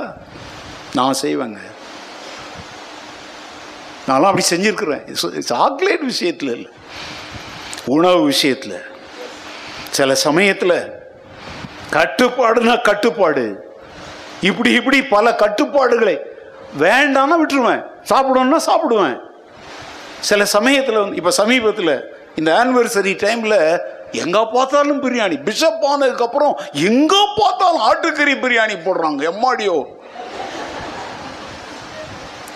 நான் செய்வேங்க. நான்லாம் அப்படி செஞ்சுருக்குறேன். சாக்லேட் விஷயத்தில் இல்லை. உணவு விஷயத்தில். சில சமயத்தில் கட்டுப்பாடுனா கட்டுப்பாடு. இப்படி இப்படி பல கட்டுப்பாடுகளை வேண்டாம்னா விட்டுருவேன். சாப்பிடணும்னா சாப்பிடுவேன். சில சமயத்தில் வந்து இப்போ சமீபத்தில் இந்த ஆனிவர்சரி டைமில் எங்கே பார்த்தாலும் பிரியாணி பிஷப் ஆனதுக்கப்புறம் எங்கே பார்த்தாலும் ஆட்டுக்கறி பிரியாணி போடுறாங்க. எம்மாடியோ.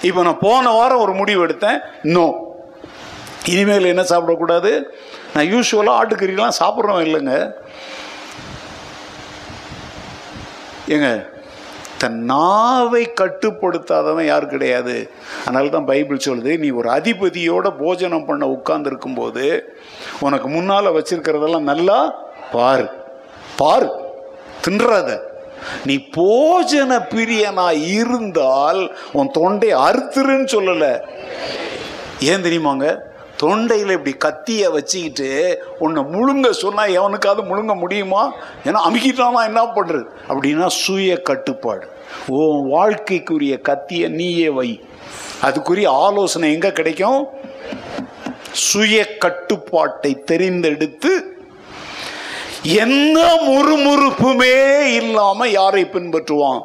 இப்போ நான் போன வாரம் ஒரு முடிவு எடுத்தேன். நோ இனிமேல் என்ன சாப்பிடக்கூடாது? நான் யூஸ்வலாக ஆட்டுக்கறிலாம் சாப்பிட்றோம் இல்லைங்க. ஏங்க தன் நாவை கட்டுப்படுத்தாதவன் யார் கிடையாது. அதனால தான் பைபிள் சொல்லுது நீ ஒரு அதிபதியோட போஜனம் பண்ண உட்கார்ந்துருக்கும் போது உனக்கு முன்னால் வச்சிருக்கிறதெல்லாம் நல்லா பாரு. பாரு. தின்றாத. நீ போஜன பிரியனா இருந்தால் உன் தொண்டை அறுத்துருன்னு சொல்லல. ஏன் தெரியுமாங்க? தொண்டையில் இப்படி கத்திய வச்சுக்கிட்டு உன்னை முழுங்க சொன்னா எவனுக்காவது முழுங்க முடியுமா? ஏன்னா அமுக்கிட்டானா என்ன பண்றது? அப்படின்னா சுய கட்டுப்பாடு. உன் வாழ்க்கைக்குரிய கத்திய நீயே வை. அதுக்குரிய ஆலோசனை எங்க கிடைக்கும்? சுய கட்டுப்பாட்டை தெரிந்தெடுத்து எந்த முறுமுறுப்புமே இல்லாம யாரை பின்பற்றுவான்?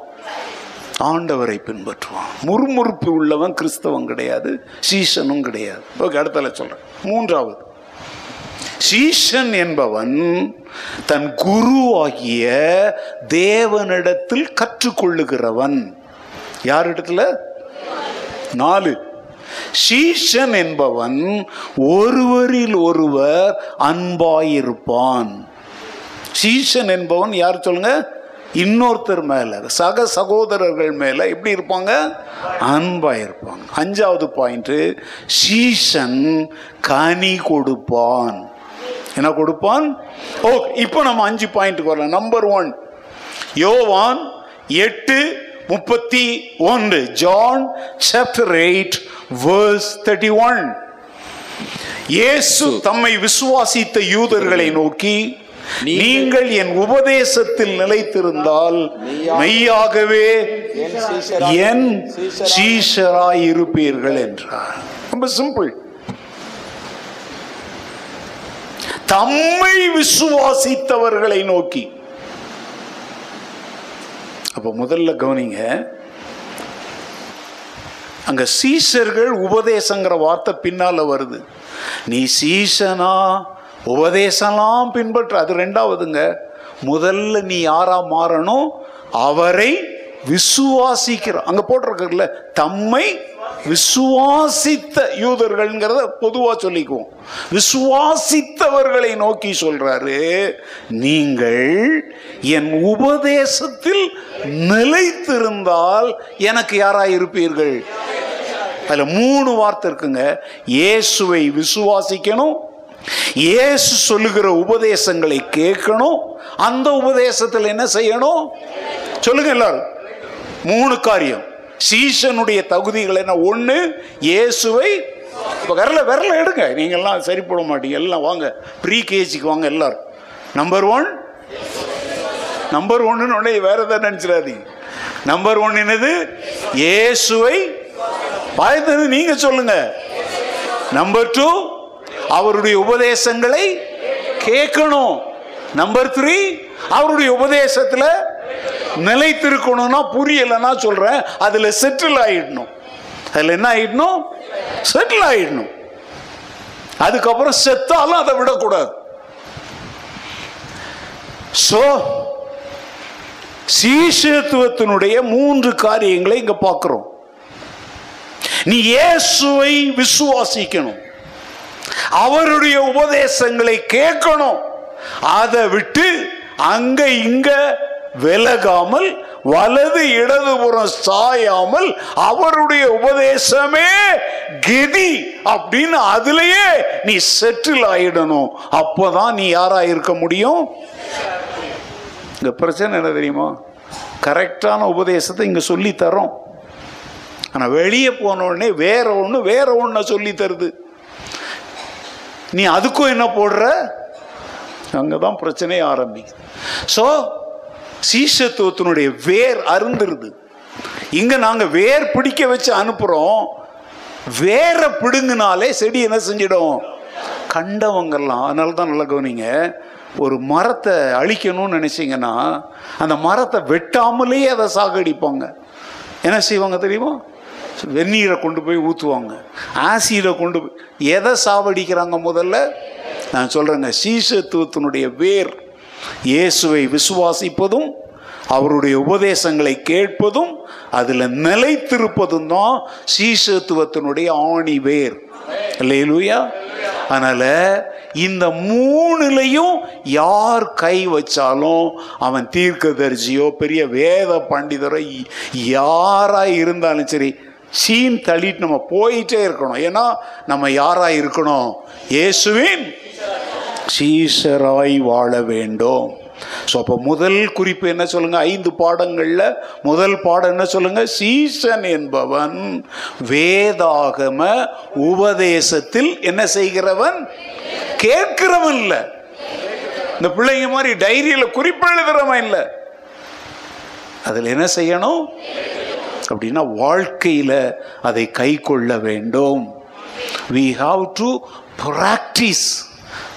ஆண்டவரை பின்பற்றுவான். முறுமுறுப்பு உள்ளவன் கிறிஸ்தவம் கிடையாது சீசனும் கிடையாது. ஓகே அடுத்தல சொல்றேன். மூன்றாவது. சீஷன் என்பவன் தன் குருவாகிய தேவனிடத்தில் கற்றுக்கொள்ளுகிறவன். யாரிடத்துல நாலு. சீஷன் என்பவன் ஒருவரில் ஒருவர் அன்பாயிருப்பான். சீஷன் என்பவன் யார் சொல்லுங்க? இன்னொருத்தர் மேல. சக சகோதரர்கள் மேல. எப்படி இருப்பாங்க? அன்பா இருப்பாங்க. அஞ்சாவது பாயிண்ட் சீஷன் கனி கொடுப்பான். என்ன கொடுப்பான்? ஓ இப்போ நம்ம அஞ்சு பாயிண்ட்டுக்கு வரலாம். நம்பர் ஒன் யோவான் எட்டு முப்பத்தி ஒன்று. John chapter eight verse thirty one இயேசு தம்மை விசுவாசித்த யூதர்களை நோக்கி நீங்கள் என் உபதேசத்தில் நிலைத்திருந்தால் மெய்யாகவே என் சீஷராய் இருப்பீர்கள் என்றார். ரொம்ப சிம்பிள். தம்மை விசுவாசித்தவர்களை நோக்கி. அப்ப முதல்ல கவனிங்க. அங்க சீஷர்கள் உபதேசங்கிற வார்த்தை பின்னால வருது. நீ சீசனா உபதேசம்லாம் பின்பற்ற அது ரெண்டாவதுங்க முதல்ல நீ யாரா மாறணும் அவரை விசுவாசிக்கிற அங்க போட்டிருக்கல தம்மை விசுவாசித்த யூதர்கள்ங்கிறத பொதுவா சொல்லிக்குவோம். விசுவாசித்தவர்களை நோக்கி சொல்றாரு நீங்கள் என் உபதேசத்தில் நிலைத்திருந்தால் எனக்கு யாராக இருப்பீர்கள்? அதுல மூணு வார்த்தை இருக்குங்க இயேசுவை விசுவாசிக்கணும் இயேசு சொல்லுகிற உபதேசங்களை கேட்கணும். அந்த உபதேசத்தில் என்ன செய்யணும்? சொல்லுங்க எல்லாரும். மூணு காரியம். சீசனுடைய தகுதிகள் என்ன? ஒன்று இயேசுவை இப்போ விரல விரல எடுங்க. நீங்கள்லாம் சரிப்பட மாட்டீங்க. எல்லாம் வாங்க. ப்ரீ கேஜிக்கு வாங்க எல்லாரும். நம்பர் ஒன் நம்பர் ஒன்னு உடனே வேற எதாவது நினச்சிடாதீங்க. நம்பர் ஒன் என்னது? இயேசுவை பாய்ந்தது நீங்க சொல்லுங்க. நம்பர் டூ அவருடைய உபதேசங்களை கேட்கணும். நம்பர் த்ரீ அவருடைய உபதேசத்துல நிலைத்திருக்கணும்னா புரியலைன்னா சொல்றேன். அதுல செட்டில் ஆயிடணும். அதுல என்ன ஆயிடணும்? செட்டில் ஆயிடணும். அதுக்கப்புறம் செத்தாலும் அதை விடக்கூடாது. சோ சீசத்துவத்தினுடைய மூன்று காரியங்களை இங்க பார்க்கிறோம். நீ இயேசுவை விசுவாசிக்கணும். அவருடைய உபதேசங்களை கேட்கணும். அதை விட்டு அங்க இங்க விலகாமல் வலது இடதுபுறம் சாயாமல் அவருடைய உபதேசமே கெதி அப்படின்னு அதுலயே நீ செட்டில் ஆயிடணும். அப்போதான் நீ யாரா இருக்க முடியும்? இந்த பிரச்சனை என்ன தெரியுமா? கரெக்டான உபதேசத்தை இங்க சொல்லி தரோம் ஆனா வெளியே போன உடனே வேற ஒண்ணு வேற ஒண்ணு சொல்லி தருது. நீ அதுக்கும் என்ன போடுற? அங்கதான் பிரச்சனையே ஆரம்பிக்குது. ஸோ சீசத்துவத்தினுடைய வேர் அருந்துருது. இங்க நாங்க வேர் பிடிக்க வச்சு அனுப்புறோம். வேற பிடுங்கினாலே செடி என்ன செஞ்சிடும்? கண்டவங்கெல்லாம் அதனால தான் நல்லா கவனிங்க ஒரு மரத்தை அழிக்கணும்னு நினைச்சீங்கன்னா அந்த மரத்தை வெட்டாமலேயே அதை சாகடிப்பாங்க. என்ன செய்வாங்க தெரியுமா? வெந்நீரை கொண்டு போய் ஊற்றுவாங்க ஆசிடை கொண்டு போய் எதை சாவடிக்கிறாங்க முதல்ல? நான் சொல்கிறேங்க சீசத்துவத்தினுடைய வேர். இயேசுவை விசுவாசிப்பதும் அவருடைய உபதேசங்களை கேட்பதும் அதில் நிலைத்திருப்பதும் தான் சீசத்துவத்தினுடைய ஆணி வேர். இல்லையா அதனால் இந்த மூணுலையும் யார் கை வச்சாலும் அவன் தீர்க்கதரிசியோ பெரிய வேத பண்டிதரோ யாராக இருந்தாலும் சரி சீன் தள்ளிட்டு நம்ம போயிட்டே இருக்கணும். ஏன்னா நம்ம யாராக இருக்கணும்? இயேசுவின் சீசராய் வாழ வேண்டும். ஸோ அப்போ முதல் குறிப்பு என்ன சொல்லுங்கள் ஐந்து பாடங்களில் முதல் பாடம் என்ன சொல்லுங்கள் சீசன் என்பவன் வேதாகம உபதேசத்தில் என்ன செய்கிறவன்? கேட்கிறவன் இல்லை. இந்த பிள்ளைங்க மாதிரி டைரியில் குறிப்பு எழுதுறவன் இல்லை. அதில் என்ன செய்யணும்? அப்படின்னா வாழ்க்கையில் அதை கை கொள்ள வேண்டும். We have to practise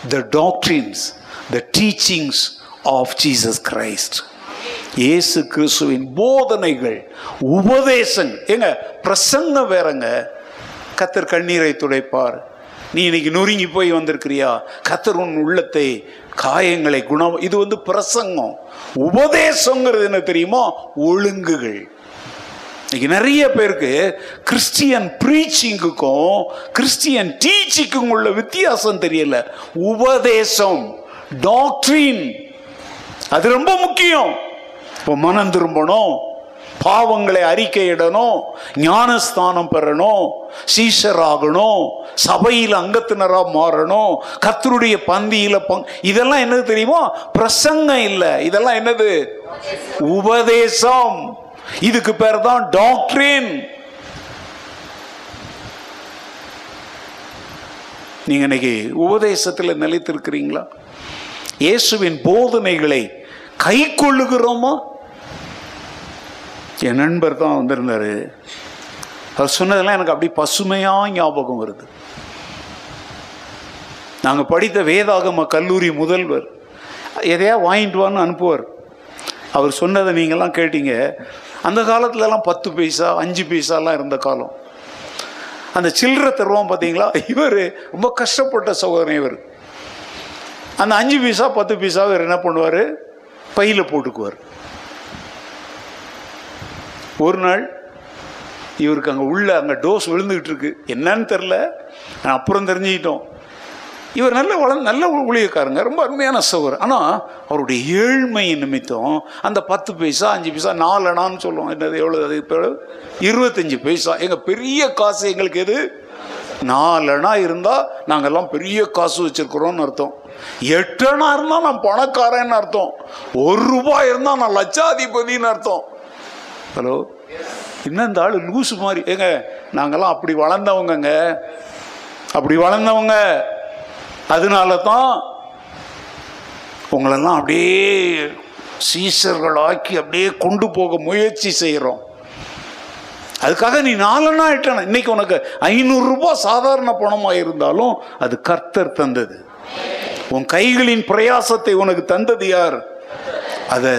the doctrines the teachings of Jesus Christ இயேசு கிறிஸ்துவின் போதனைகள் உபதேசம் ஏங்க பிரசங்கம் வேறங்க. கத்தர் கண்ணீரை துடைப்பார். நீ இன்னைக்கு நொறுங்கி போய் வந்திருக்கிறியா? கத்தர் உன் உள்ளத்தை காயங்களை குணம் இது வந்து பிரசங்கம். உபதேசங்கிறது என்ன தெரியுமா? ஒழுங்குகள். இன்னைக்கு நிறைய பேருக்கு கிறிஸ்டியன் ப்ரீச்சிங்குக்கும் கிறிஸ்டியன் டீச்சிங்கும் உள்ள வித்தியாசம் தெரியல. உபதேசம் டாக்ட்ரின் அது ரொம்ப முக்கியம். இப்போ மனம் திரும்பணும் பாவங்களை அறிக்கையிடணும் ஞானஸ்தானம் பெறணும் சீஷராகணும் சபையில் அங்கத்தினராக மாறணும் கத்தருடைய பந்தியில் பங் இதெல்லாம் என்னது தெரியுமா? பிரசங்கம் இல்லை. இதெல்லாம் என்னது? உபதேசம். இதுக்கு பேர் தான் டாக்டரின் நீங்க இன்னைக்கு உபதேசத்தில் நிலைத்திருக்கிறீங்களா? இயேசுவின் போதனைகளை கை கொள்ளுகிறோமோ? என் நண்பர் தான் வந்திருந்தார். அவர் சொன்னதெல்லாம் எனக்கு அப்படி பசுமையாக ஞாபகம் வருது. நாங்கள் படித்த வேதாகம கல்லூரி முதல்வர் எதையா வாங்கிட்டு வான்னு அனுப்புவார். அவர் சொன்னதை நீங்கள்லாம் கேட்டீங்க. அந்த காலத்துலலாம் பத்து பைசா அஞ்சு பைசாலாம் இருந்த காலம். அந்த சில்லறை தருவோம் பார்த்தீங்களா இவர் ரொம்ப கஷ்டப்பட்ட சகோதரன் இவர். அந்த அஞ்சு பைசா பத்து பைசா இவர் என்ன பண்ணுவார்? பையில் போட்டுக்குவார். ஒரு நாள் இவருக்கு அங்கே உள்ள அங்கே டோஸ் விழுந்துக்கிட்டு இருக்கு. என்னன்னு தெரில நான் அப்புறம் தெரிஞ்சுக்கிட்டோம். இவர் நல்ல வள நல்ல ஊழியக்காரங்க ரொம்ப அருமையான சவர் ஆனால் அவருடைய ஏழ்மை நிமித்தம் அந்த பத்து பைசா அஞ்சு பைசா நாலு அணான்னு சொல்லுவோம் என்னது எவ்வளோ அது இப்போ இருபத்தஞ்சி பைசா. எங்கள் பெரிய காசு எங்களுக்கு எது? நாலு அணா இருந்தால் நாங்கள்லாம் பெரிய காசு வச்சுருக்குறோம்னு அர்த்தம். எட்டு அணா இருந்தால் நான் பணக்காரன்னு அர்த்தம். ஒரு ரூபாய் இருந்தால் நான் லட்சாதிபதினு அர்த்தம். ஹலோ? இன்னும் இந்த ஆள் லூசு மாதிரி. ஏங்க நாங்கள்லாம் அப்படி வளர்ந்தவங்கங்க. அப்படி வளர்ந்தவங்க. அதனால தான் உங்களெல்லாம் அப்படியே சீசர்களாக்கி அப்படியே கொண்டு போக முயற்சி செய்கிறோம் அதுக்காக நீ நாலனா இட்டன இன்னைக்கு உனக்கு ஐநூறுரூபா சாதாரண பணமாக இருந்தாலும் அது கர்த்தர் தந்தது. உன் கைகளின் பிரயாசத்தை உனக்கு தந்தது யார்? அதை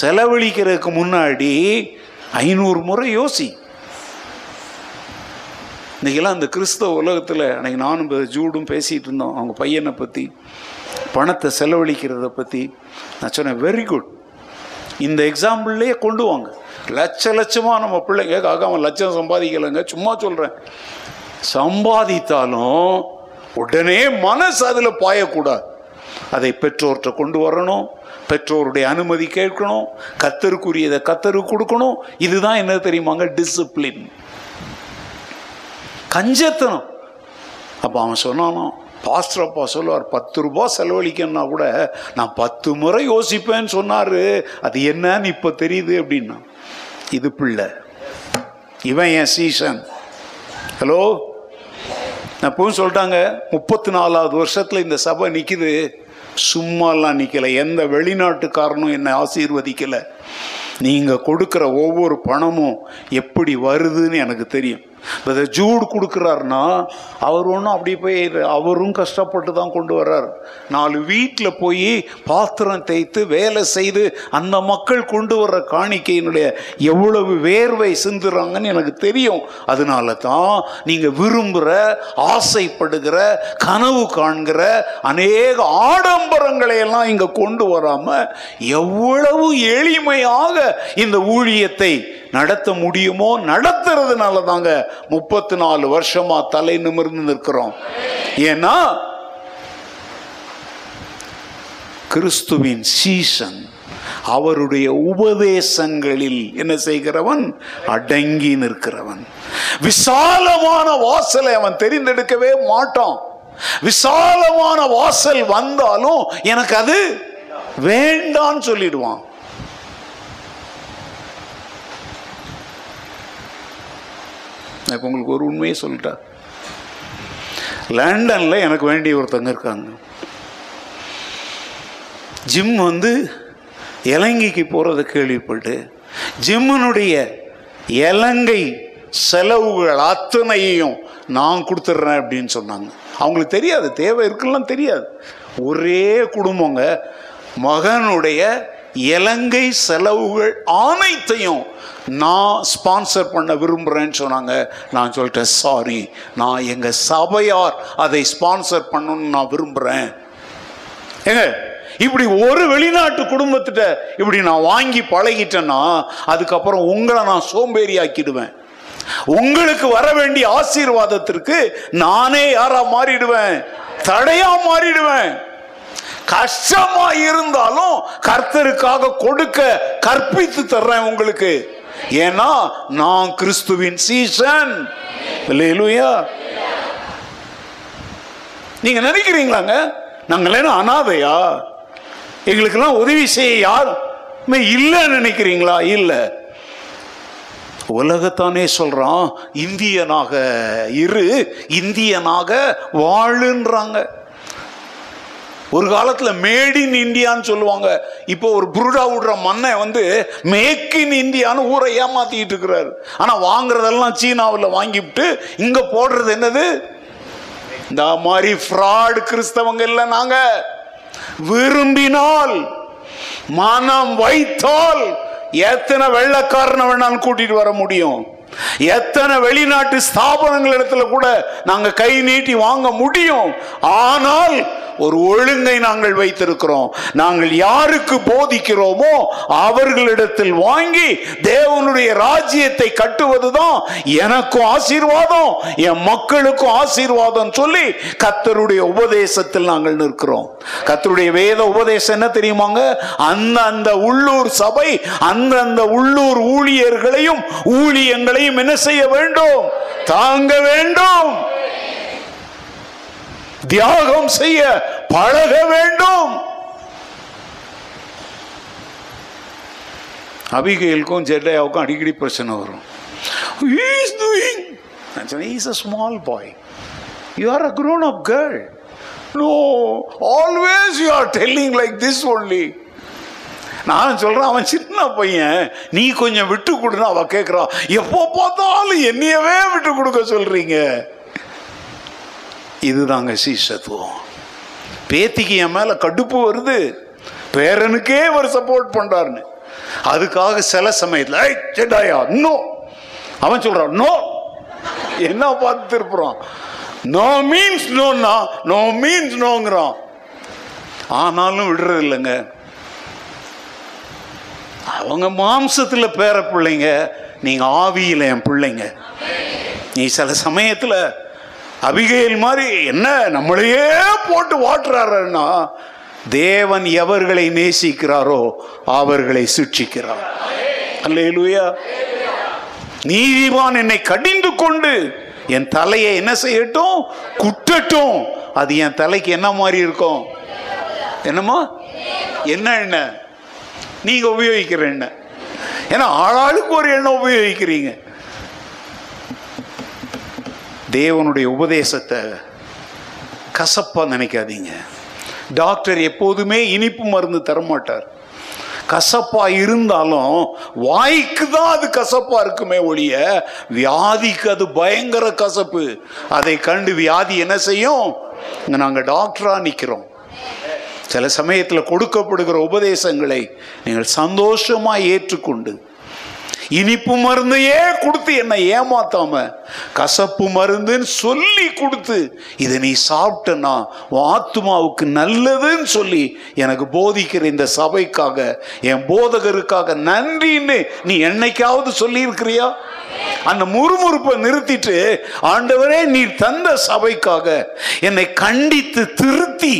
செலவழிக்கிறதுக்கு முன்னாடி ஐநூறு முறை யோசி. இன்றைக்கெல்லாம் அந்த கிறிஸ்தவ உலகத்தில் அன்றைக்கி நானும் ஜூடும் பேசிகிட்டு இருந்தோம். அவங்க பையனை பற்றி பணத்தை செலவழிக்கிறத பற்றி நான் சொன்னேன் வெரி குட் இந்த எக்ஸாம்பிள்லேயே கொண்டு வாங்க. லட்ச லட்சமாக நம்ம பிள்ளைங்க ஆக அவன் லட்சம் சம்பாதிக்கலைங்க. சும்மா சொல்கிறேன் சம்பாதித்தாலும் உடனே மனசு அதில் பாயக்கூடாது. அதை பெற்றோர்கிட்ட கொண்டு வரணும். பெற்றோருடைய அனுமதி கேட்கணும். கத்தருக்குரியதை கத்தருக்கு கொடுக்கணும். இதுதான் என்ன தெரியுமாங்க? டிசிப்ளின் கஞ்சத்தனம். அப்போ அவன் சொன்னானோ பாஸ்டர் அப்பா சொல்லுவார் பத்து ரூபா செலவழிக்கணும்னா கூட நான் பத்து முறை யோசிப்பேன்னு சொன்னார். அது என்னன்னு இப்போ தெரியுது அப்படின்னா. இது பிள்ளை. இவன் என் சீசன். ஹலோ? நான் சொல்லிட்டாங்க முப்பத்தி நாலாவது வருஷத்தில் இந்த சபை நிற்கிது சும்மாலாம் நிற்கலை எந்த வெளிநாட்டுக்காரனும் என்னை ஆசீர்வதிக்கலை. நீங்கள் கொடுக்குற ஒவ்வொரு பணமும் எப்படி வருதுன்னு எனக்கு தெரியும். இப்போ ஜூடு கொடுக்குறாருன்னா அவர் ஒன்றும் அப்படி போய் இது- அவரும் கஷ்டப்பட்டு தான் கொண்டு வர்றார். நாலு வீட்டில் போய் பாத்திரம் தேய்த்து வேலை செய்து அந்த மக்கள் கொண்டு வர்ற காணிக்கையினுடைய எவ்வளவு வேர்வை சிந்துறாங்கன்னு எனக்கு தெரியும். அதனால தான் நீங்கள் விரும்புகிற ஆசைப்படுகிற கனவு காண்கிற அநேக ஆடம்பரங்களை எல்லாம் இங்கே கொண்டு வராமல் எவ்வளவு எளிமையாக இந்த ஊழியத்தை நடத்த முடியுமோ நடத்துறதுனால தாங்க முப்பத்தி நாலு வருஷமா தலை நிமிர்ந்து நிற்கிறோம். ஏன்னா கிறிஸ்துவின் சீசன் அவருடைய உபதேசங்களில் என்ன செய்கிறவன்? அடங்கி நிற்கிறவன். விசாலமான வாசலை அவன் தெரிந்தெடுக்கவே மாட்டான். விசாலமான வாசல் வந்தாலும் எனக்கு அது வேண்டான்னு சொல்லிடுவான். நான் இப்போ உங்களுக்கு ஒரு உண்மையை சொல்லிட்டா லண்டனில் எனக்கு வேண்டிய ஒருத்தங்க இருக்காங்க. ஜிம் வந்து இலங்கைக்கு போகிறத கேள்விப்பட்டு ஜிம்முனுடைய இலங்கை செலவுகள் அத்தனையும் நான் கொடுத்துட்றேன் அப்படின்னு சொன்னாங்க. அவங்களுக்கு தெரியாது தேவை இருக்குலாம் தெரியாது. ஒரே குடும்பங்க. மகனுடைய இலங்கை செலவுகள் அனைத்தையும் நான் ஸ்பான்சர் பண்ண விரும்புகிறேன்னு சொன்னாங்க. நான் சொல்லிட்டேன் சாரி நான் எங்கள் சபையார் அதை ஸ்பான்சர் பண்ணணும்னு நான் விரும்புகிறேன் ஏங்க இப்படி ஒரு வெளிநாட்டு குடும்பத்திட்ட இப்படி நான் வாங்கி பழகிட்டேன்னா அதுக்கப்புறம் உங்களை நான் சோம்பேறி ஆக்கிடுவேன் உங்களுக்கு வர வேண்டிய ஆசீர்வாதத்திற்கு நானே யாரா மாறிடுவேன்? தடையா மாறிடுவேன். கஷ்டமா இருந்தாலும் கர்த்தருக்காக கொடுக்க கற்பித்து தர்றேன் உங்களுக்கு. ஏன்னா நான் கிறிஸ்துவின் சீசன். இல்லையா நீங்க நினைக்கிறீங்களாங்க? நாங்களே அனாதையா? எங்களுக்கெல்லாம் உதவி செய்ய யாருமே இல்லைன்னு நினைக்கிறீங்களா? இல்லை. உலகத்தானே சொல்றான் இந்தியனாக இரு இந்தியனாக வாழுன்றாங்க. ஒரு காலத்தில் மேட் இன் இந்தியான்னு சொல்லுவாங்க. இப்போ ஒரு புருடா விடுற மண்ணை வந்து மேக் இன் இந்தியான்னு ஊரை ஏமாத்திட்டு இருக்கிறாரு. ஆனால் வாங்குறதெல்லாம் சீனாவில் வாங்கிவிட்டு இங்கே போடுறது என்னது? இந்த மாதிரி ஃப்ராட் கிறிஸ்தவங்க இல்லை நாங்கள் விரும்பினால் மனம் வைத்தால் எத்தனை வெள்ளக்காரனை வேணாலும் கூட்டிட்டு வர முடியும். எத்தனை வெளிநாட்டு ஸ்தாபனங்கள் இடத்துல கூட நாங்க கை நீட்டி வாங்க முடியும். ஆனால் ஒரு ஒழுங்கை நாங்கள் வைத்திருக்கிறோம். நாங்கள் யாருக்கு போதிக்கிறோமோ அவர்களிடத்தில் வாங்கி தேவனுடைய ராஜ்யத்தை கட்டுவதுதான் எனக்கும் ஆசீர்வாதம் என் மக்களுக்கும் ஆசீர்வாதம் சொல்லி கத்தருடைய உபதேசத்தில் நாங்கள் நிற்கிறோம். கத்தருடைய வேத உபதேசம் என்ன தெரியுமாங்க? அந்த அந்த உள்ளூர் சபை அந்த அந்த உள்ளூர் ஊழியர்களையும் ஊழியங்களையும் என்ன செய்ய வேண்டும்? தாங்க வேண்டும். தியாகம் செய்ய பழக வேண்டும் அபிகைலுக்கும் ஜெட்டையாவுக்கும் அடிக்கடி பிரச்சனை வரும் He is doing. நான் சொன்னேன், He is a small boy. You are a grown up girl. No, always you are telling like this நான் சொல்கிறேன் அவன் சின்ன பையன் நீ கொஞ்சம் விட்டு கொடுன்னு அவள் கேட்குறான் எப்போ பார்த்தாலும் என்னையவே விட்டு கொடுக்க சொல்கிறீங்க இதுதாங்க சீசத்துவம் பேத்திக்கு என் மேலே கடுப்பு வருது. பேரனுக்கே அவர் சப்போர்ட் பண்ணுறாருன்னு அதுக்காக சில சமயத்தில் ஐ ஜெடாயா நோ அவன் சொல்கிறான் நோ என்ன பார்த்து திருப்புறான்? நோ மீன்ஸ் நோன்னா நோ மீன்ஸ் நோங்கிறான் ஆனாலும் விடுறது இல்லைங்க அவங்க மாம்சத்தில் பேர பிள்ளைங்க நீங்கள் ஆவியில் என் பிள்ளைங்க. நீ சில சமயத்தில் அபிகையில் மாதிரி என்ன நம்மளையே போட்டு வாட்டுறாருன்னா தேவன் எவர்களை நேசிக்கிறாரோ அவர்களை சிக்ஷிக்கிறார் அல்லேலூயா. நீதிவான் என்னை கடிந்து கொண்டு என் தலையை என்ன செய்யட்டும்? குட்டட்டும் அது என் தலைக்கு என்ன மாதிரி இருக்கும்? என்னம்மா? என்ன எண்ணெய் நீங்க உபயோகிக்கிற எண்ணெய் ஏன்னா ஆளாளுக்கு ஒரு எண்ணெய் உபயோகிக்கிறீங்க. தேவனுடைய உபதேசத்தை கசப்பாக நினைக்காதீங்க. டாக்டர் எப்போதுமே இனிப்பு மருந்து தரமாட்டார். கசப்பா இருந்தாலும் வாய்க்கு தான் அது கசப்பா இருக்குமே ஒழிய வியாதிக்கு அது பயங்கர கசப்பு. அதை கண்டு வியாதி என்ன செய்யும்? நாங்கள் நாங்க டாக்டரா நிற்கிறோம் சில சமயத்தில் கொடுக்கப்படுகிற உபதேசங்களை நீங்கள் சந்தோஷமா ஏற்றுக்கொண்டு இனிப்பு மருந்தையே கொடுத்து என்னை ஏமாத்தாம கசப்பு மருந்துன்னு சொல்லி கொடுத்து இதை நீ சாப்பிட்டனா உன் ஆத்மாவுக்கு நல்லதுன்னு சொல்லி எனக்கு போதிக்கிற இந்த சபைக்காக என் போதகருக்காக நன்றின்னு நீ என்னைக்காவது சொல்லியிருக்கிறியா? அந்த முறுமுறுப்பை நிறுத்திட்டு ஆண்டவரே நீ தந்த சபைக்காக என்னை கண்டித்து திருத்தி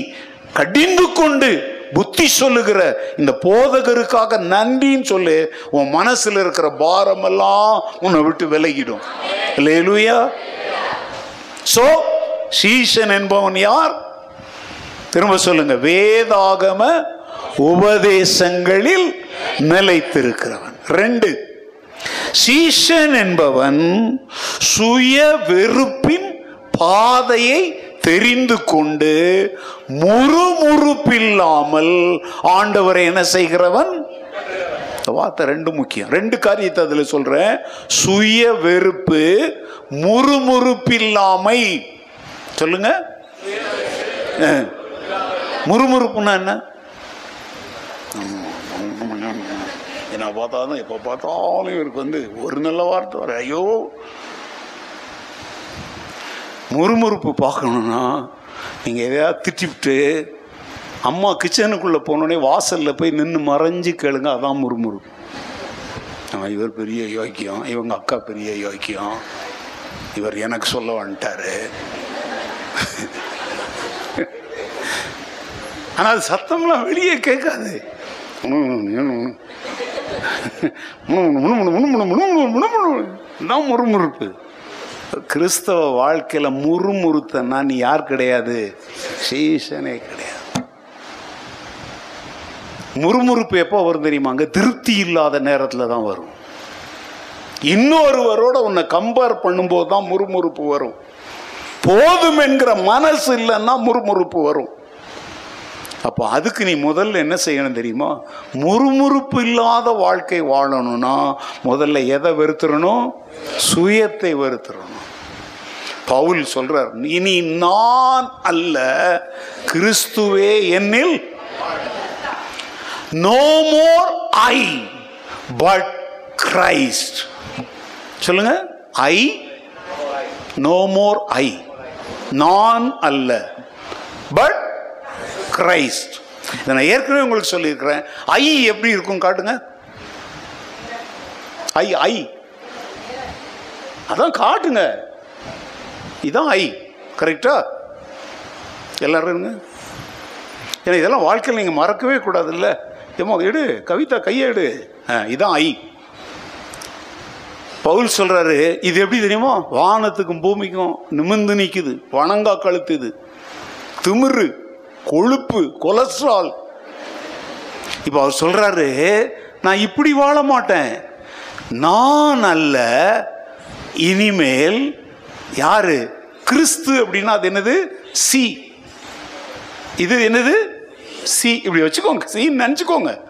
கடிந்து கொண்டு புத்தி சொல்லுகிற இந்த போதகருக்காக நன்றின்னு சொல்லு உன் மனசுல இருக்கிற பாரமெல்லாம் உன்னை விட்டு விலகிடும். இல்லையா சோ சீசன் என்பவன் யார்? திரும்ப சொல்லுங்க வேதாகம உபதேசங்களில் நிலைத்திருக்கிறவன். ரெண்டு சீஷன் என்பவன் சுய வெறுப்பின் பாதையை தெரிந்து கொண்டு முறுமுறுப்பில்லாமல் ஆண்டவரை என்ன செய்கிறவன்? இந்த வார்த்தை ரெண்டு முக்கியம். ரெண்டு காரியத்தை அதில் சொல்றேன். சுய வெறுப்பு முறுமுறுப்பில்லாமை. சொல்லுங்க. முறுமுறுப்புன்னா என்ன? என்ன பார்த்தாலும் எப்போ பார்த்தாலும் இவருக்கு வந்து ஒரு நல்ல வார்த்தை வர ஐயோ முறுமுறுப்பு பார்க்கணுன்னா நீங்கள் எதையாவது திட்டிவிட்டு அம்மா கிச்சனுக்குள்ளே போனோடனே வாசலில் போய் நின்று மறைஞ்சு கேளுங்க அதான் முறுமுறுப்பு ஆ, இவர் பெரிய யோக்கியம் இவங்க அக்கா பெரிய யோக்கியம் இவர் எனக்கு சொல்ல வந்துட்டாரு ஆனால் அது சத்தம்லாம் வெளியே கேட்காது தான் முறுமுறுப்பு கிறிஸ்தவ வாழ்க்கையில் முறுமுறுத்தன்னா நீ யார் கிடையாது? சீசனே கிடையாது. முறுமுறுப்பு எப்போ வரும் தெரியுமாங்க திருப்தி இல்லாத நேரத்தில் தான் வரும். இன்னொருவரோட உன்னை கம்பேர் பண்ணும்போது தான் முறுமுறுப்பு வரும். போதும் என்கிற மனசு இல்லைன்னா முறுமுறுப்பு வரும். அப்போ அதுக்கு நீ முதல்ல என்ன செய்யணும் தெரியுமா? முறுமுறுப்பு இல்லாத வாழ்க்கை வாழணும்னா முதல்ல எதை வெறுத்துறணும்? சுயத்தை வெறுத்துறணும். பவுல் சொல்றார் இனி நான் அல்ல கிறிஸ்துவே என்னில் no more I but Christ சொல்லுங்க ஐ நோ மோர் ஐ நான் அல்ல பட் கிரைஸ்ட் இதை நான் ஏற்கனவே உங்களுக்கு சொல்லியிருக்கிறேன். ஐ எப்படி இருக்கும் காட்டுங்க. ஐ ஐ அதான் காட்டுங்க. இதான் ஐ கரெக்டா எல்லாரும் ஏன்னா இதெல்லாம் வாழ்க்கையில் நீங்கள் மறக்கவே கூடாதுல்ல. ஏமா எடு கவிதா கையை எடு. இதான் ஐ பவுல் சொல்கிறாரு இது எப்படி தெரியுமா? வானத்துக்கும் பூமிக்கும் நிமிர்ந்து நிற்குது வணங்கா கழுத்துது திமிரு. கொழுப்பு கொலஸ்ட்ரால். இப்போ அவர் சொல்றாரு நான் இப்படி வாழ மாட்டேன். நான் அல்ல இனிமேல் யாரு? கிறிஸ்து. அப்படின்னா அது என்னது? சி. இது என்னது? சி. இப்படி வச்சுக்கோங்க. சின்னு நினச்சிக்கோங்க.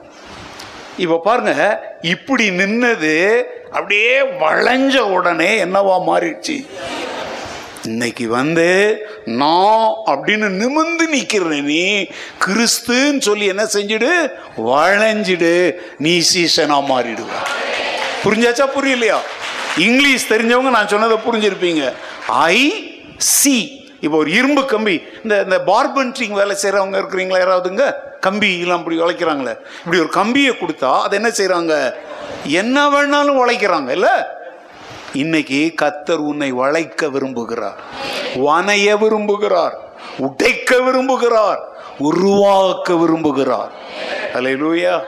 இப்போ பாருங்க இப்படி நின்னது அப்படியே வளைஞ்ச உடனே என்னவா மாறிடுச்சு? இன்னைக்கு வந்து நான் அப்படின்னு நிமிந்து நிற்கிற நீ. கிறிஸ்துன்னு சொல்லி என்ன செஞ்சிடு? வளைஞ்சிடு. நீ சீசனா மாறிடுவ. புரிஞ்சாச்சா புரியலையா? இங்கிலீஷ் தெரிஞ்சவங்க நான் சொன்னதை புரிஞ்சிருப்பீங்க. ஐ சி இப்போ ஒரு இரும்பு கம்பி. இந்த இந்த பார்பன்ட்ரிங் வேலை செய்கிறவங்க இருக்கிறீங்களா யாராவதுங்க? கம்பி எல்லாம் இப்படி உழைக்கிறாங்களே இப்படி ஒரு கம்பியை கொடுத்தா அதை என்ன செய்கிறாங்க என்ன வேணாலும் உழைக்கிறாங்க இல்லை? இன்னைக்கு கத்தர் உன்னை வளைக்க விரும்புகிறார் வனைய விரும்புகிறார் உடைக்க விரும்புகிறார் உருவாக்க விரும்புகிறார். அல்லேலூயா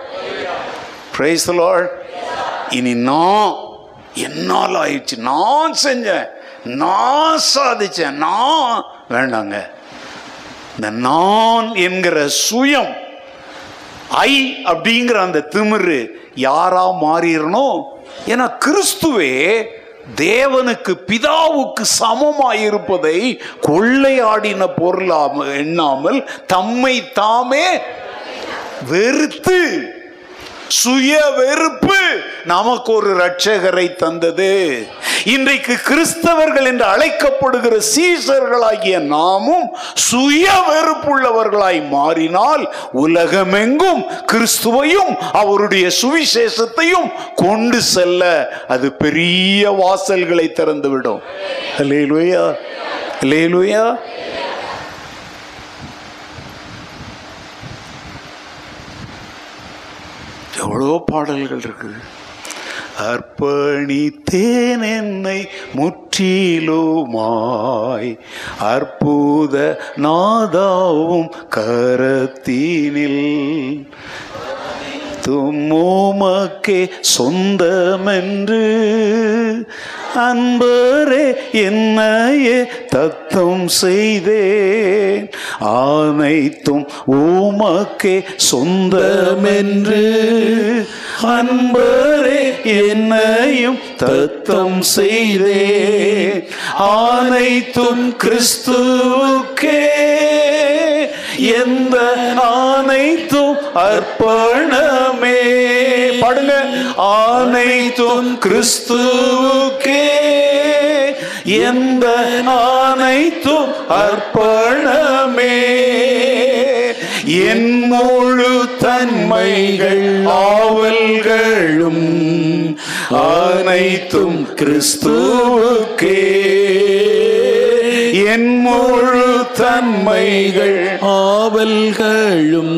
பிரைஸ் இனி நான் என்னால் ஆயிடுச்சு. நான் செஞ்சேன். நான் சாதிச்சேன். நான் வேண்டாங்க. இந்த நான் என்கிற சுயம் ஐ அப்படிங்கிற அந்த திமிரு யாரா மாறிடணும்? ஏன்னா கிறிஸ்துவே தேவனுக்கு பிதாவுக்கு சமமாயிருப்பதை கொள்ளையாடின பொருளாம எண்ணாமல் தம்மை தாமே வெறுத்து சுய வெறுப்பு நமக்கு ஒரு இரட்சகரை தந்தது. இன்றைக்கு கிறிஸ்தவர்கள் என்று அழைக்கப்படுகிற சீசர்களாகிய நாமும் சுய வெறுப்புள்ளவர்களாய் மாறினால் உலகமெங்கும் கிறிஸ்துவையும் அவருடைய சுவிசேஷத்தையும் கொண்டு செல்ல அது பெரிய வாசல்களை திறந்துவிடும். லேலுயா லேலுயா எவ்வளோ பாடல்கள் இருக்குது அர்ப்பணித்தேன் என்னை முற்றிலுமாய். அற்புத நாதாவும் கரத்தினில். தும்மோமக்கே சொந்தமென்று. அன்பரே என்னையே தத்தம் செய்தேன். அனைத்தும் உமக்கே சொந்தமென்று. அன்பரே என்னையும் தத்தம் செய்தேன். அனைத்தும் கிறிஸ்துவுக்கே. எந்த அனைத்தும் அர்ப்பணமே. பாடுங்க. அனைத்தும் கிறிஸ்துவுக்கே. எந்த அனைத்தும் அர்ப்பணமே. என் முழு தன்மைகள் ஆவல்களும் அனைத்தும் கிறிஸ்துவுக்கே. என் முழு தன்மைகள் ஆவல்களும்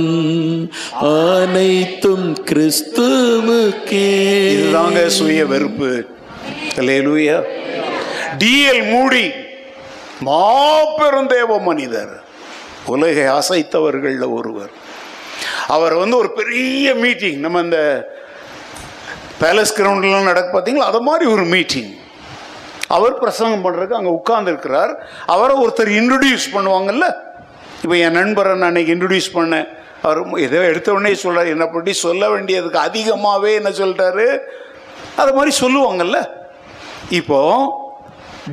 அனைத்தும் கிறிஸ்துவுக்கே. இதுதாங்க சுய வெறுப்பு. அல்லேலூயா. டிஎல் மூடி மாபெரும் தேவ மனிதர். உலகை அசைத்தவர்களில் ஒருவர். அவர் வந்து ஒரு பெரிய மீட்டிங் நம்ம இந்த பேலஸ் கிரவுண்ட்லாம் நடக்கு பார்த்தீங்களா அது மாதிரி ஒரு மீட்டிங் அவர் பிரசங்கம் பண்ணுறதுக்கு அங்கே உட்கார்ந்துருக்கிறார் அவரை ஒருத்தர் இன்ட்ரடியூஸ் பண்ணுவாங்கல்ல? இப்போ என் நண்பரை நான் அன்னைக்கு இன்ட்ரடியூஸ் பண்ணேன். அவர் ஏதோ எடுத்த உடனே சொல்கிறார் என்னை பற்றி சொல்ல வேண்டியதுக்கு அதிகமாகவே என்ன சொல்லிட்டாரு? அது மாதிரி சொல்லுவாங்கல்ல? இப்போ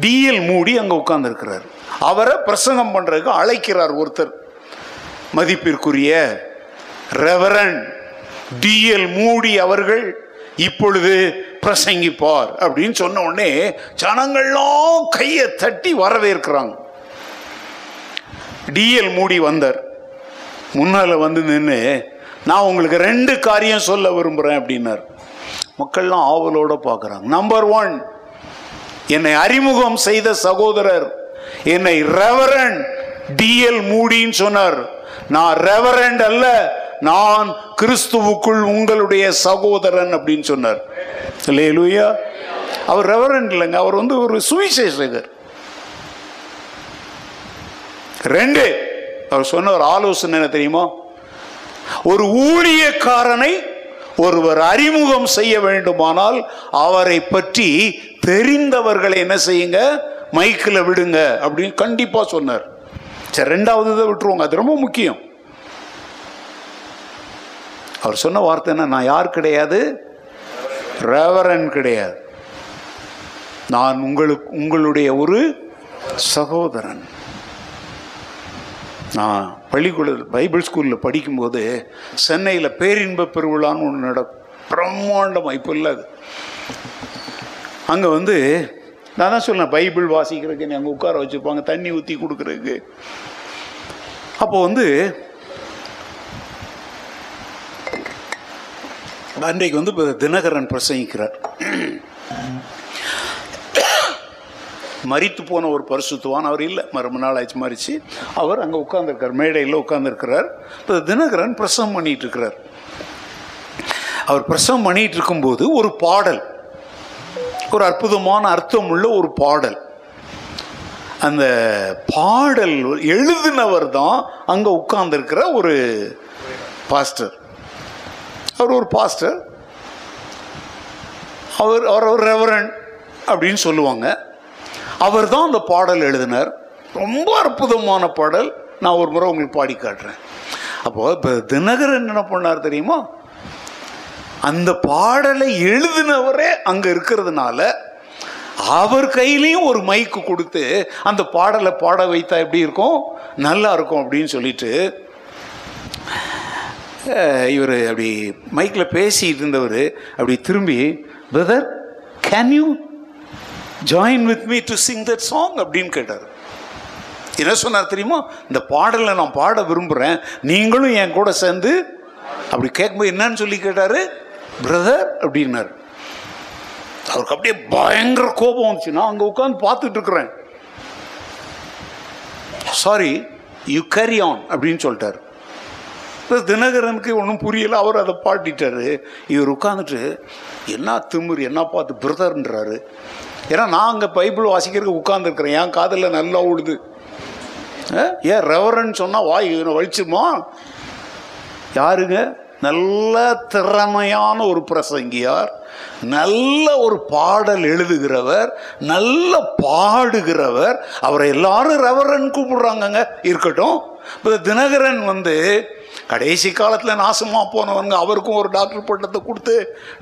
டிஎல் மூடி அங்கே உட்கார்ந்துருக்கிறார் அவரை பிரசங்கம் பண்ணுறதுக்கு அழைக்கிறார் ஒருத்தர். மதிப்பிற்குரிய ரெவரன் டிஎல் மூடி அவர்கள் இப்பொழுது பிரசங்கிப்பார் அப்படின்னு சொன்ன உடனே ஜனங்கள்லாம் கையை தட்டி வரவேற்கிறாங்க. டிஎல் மூடி வந்தார். முன்னால் வந்து நின்று நான் உங்களுக்கு ரெண்டு காரியம் சொல்ல விரும்புகிறேன் அப்படின்னார். மக்கள்லாம் ஆவலோட பார்க்குறாங்க. நம்பர் ஒன் என்னை அறிமுகம் செய்த சகோதரர் என்னை ரெவரண்ட் டிஎல் மூடின்னு சொன்னார். நான் ரெவரண்ட் அல்ல நான் கிறிஸ்துவுக்குள் உங்களுடைய சகோதரன் அப்படின்னு சொன்னார். இல்லையா அவர் ரெவரண்ட் இல்லைங்க அவர் வந்து ஒரு சுவிசேஷகர். ரெண்டு அவர் சொன்ன ஒரு ஆலோசனை என்ன தெரியுமா? ஒரு ஊழியக்காரனை ஒருவர் அறிமுகம் செய்ய வேண்டுமானால் அவரை பற்றி தெரிந்தவர்களை என்ன செய்யுங்க? மைக்கில் விடுங்க அப்படின்னு கண்டிப்பாக சொன்னார். சரி ரெண்டாவது இதை விட்டுருவோங்க அது ரொம்ப முக்கியம். அவர் சொன்ன வார்த்தை என்ன? நான் யார் கிடையாது? ரெவரன் கிடையாது. நான் உங்களுக்கு உங்களுடைய ஒரு சகோதரன். நான் பள்ளிக்கூட பைபிள் ஸ்கூலில் படிக்கும்போது சென்னையில் பேரின்ப பெருவிழான்னு ஒன்று நட பிரம்மாண்டமாக இப்போ இல்லை அது. அங்கே வந்து நான் தான் சொன்னேன் பைபிள் வாசிக்கிறதுக்கு நீ அங்கே உட்கார வச்சுருப்பாங்க தண்ணி ஊற்றி கொடுக்குறதுக்கு. அப்போ வந்து அன்றைக்கு வந்து இப்போ தினகரன் பிரசங்கிக்கிறார். மறித்து போன ஒரு பரிசுத்துவான் அவர் இல்லை. மறும நாள் ஆச்சு மறித்து அவர் அங்கே உட்காந்துருக்கார் மேடையில் உட்காந்துருக்கிறார் இப்போ தினகரன் பிரசவம் பண்ணிட்டு இருக்கிறார். அவர் பிரசவம் பண்ணிட்டு இருக்கும்போது ஒரு பாடல் ஒரு அற்புதமான அர்த்தம் உள்ள ஒரு பாடல். அந்த பாடல் எழுதினவர் தான் அங்கே உட்கார்ந்துருக்கிற ஒரு பாஸ்டர். அவர் ஒரு பாஸ்டர். அவர் அவர் ஒரு ரெவரன் அப்படின்னு சொல்லுவாங்க. அவர் தான் அந்த பாடல் எழுதினார். ரொம்ப அற்புதமான பாடல். நான் ஒரு முறை உங்களுக்கு பாடி காட்டுறேன். அப்போது இப்போ தினகரன் என்ன பண்ணார் தெரியுமா? அந்த பாடலை எழுதினவரே அங்கே இருக்கிறதுனால அவர் கையிலையும் ஒரு மைக்கு கொடுத்து அந்த பாடலை பாட வைத்தா எப்படி இருக்கும்? நல்லா இருக்கும் அப்படின்னு சொல்லிட்டு இவர் அப்படி மைக்கில் பேசிட்டு இருந்தவர் அப்படி திரும்பி brother can you join with me to sing that song அப்படின்னு கேட்டார். என்ன சொன்னார் தெரியுமா? இந்த பாடலை நான் பாட விரும்புகிறேன் நீங்களும் என் கூட சேர்ந்து அப்படி கேட்கும்போது என்னன்னு சொல்லி கேட்டார். பிரதர் அப்படின்னார். அவருக்கு அப்படியே பயங்கர கோபம் வந்துச்சு. நான் அங்கே உட்காந்து பார்த்துட்டு இருக்கிறேன். சாரி யூ கேரி ஆன் அப்படின்னு சொல்லிட்டார். இப்போ தினகரனுக்கு ஒன்றும் புரியலை அவர் அதை பாட்டிட்டார் இவர் உட்காந்துட்டு என்ன திமிரு என்ன பார்த்து பிரதர்ன்றாரு? ஏன்னா நான் அங்கே பைபிள் வாசிக்கிறதுக்கு உட்காந்துருக்குறேன் என் காதில் நல்லா ஓடுது ஏன் ரெவரன் சொன்னால் வாய் வலிச்சுமா? யாருங்க? நல்ல திறமையான ஒரு பிரசங்கியார். நல்ல ஒரு பாடல் எழுதுகிறவர். நல்ல பாடுகிறவர். அவரை எல்லாரும் ரெவரன் கூப்பிடுறாங்கங்க. இருக்கட்டும். இப்போ தினகரன் வந்து கடைசி காலத்தில் நாசமாக போனவங்க அவருக்கும் ஒரு டாக்டர் பட்டத்தை கொடுத்து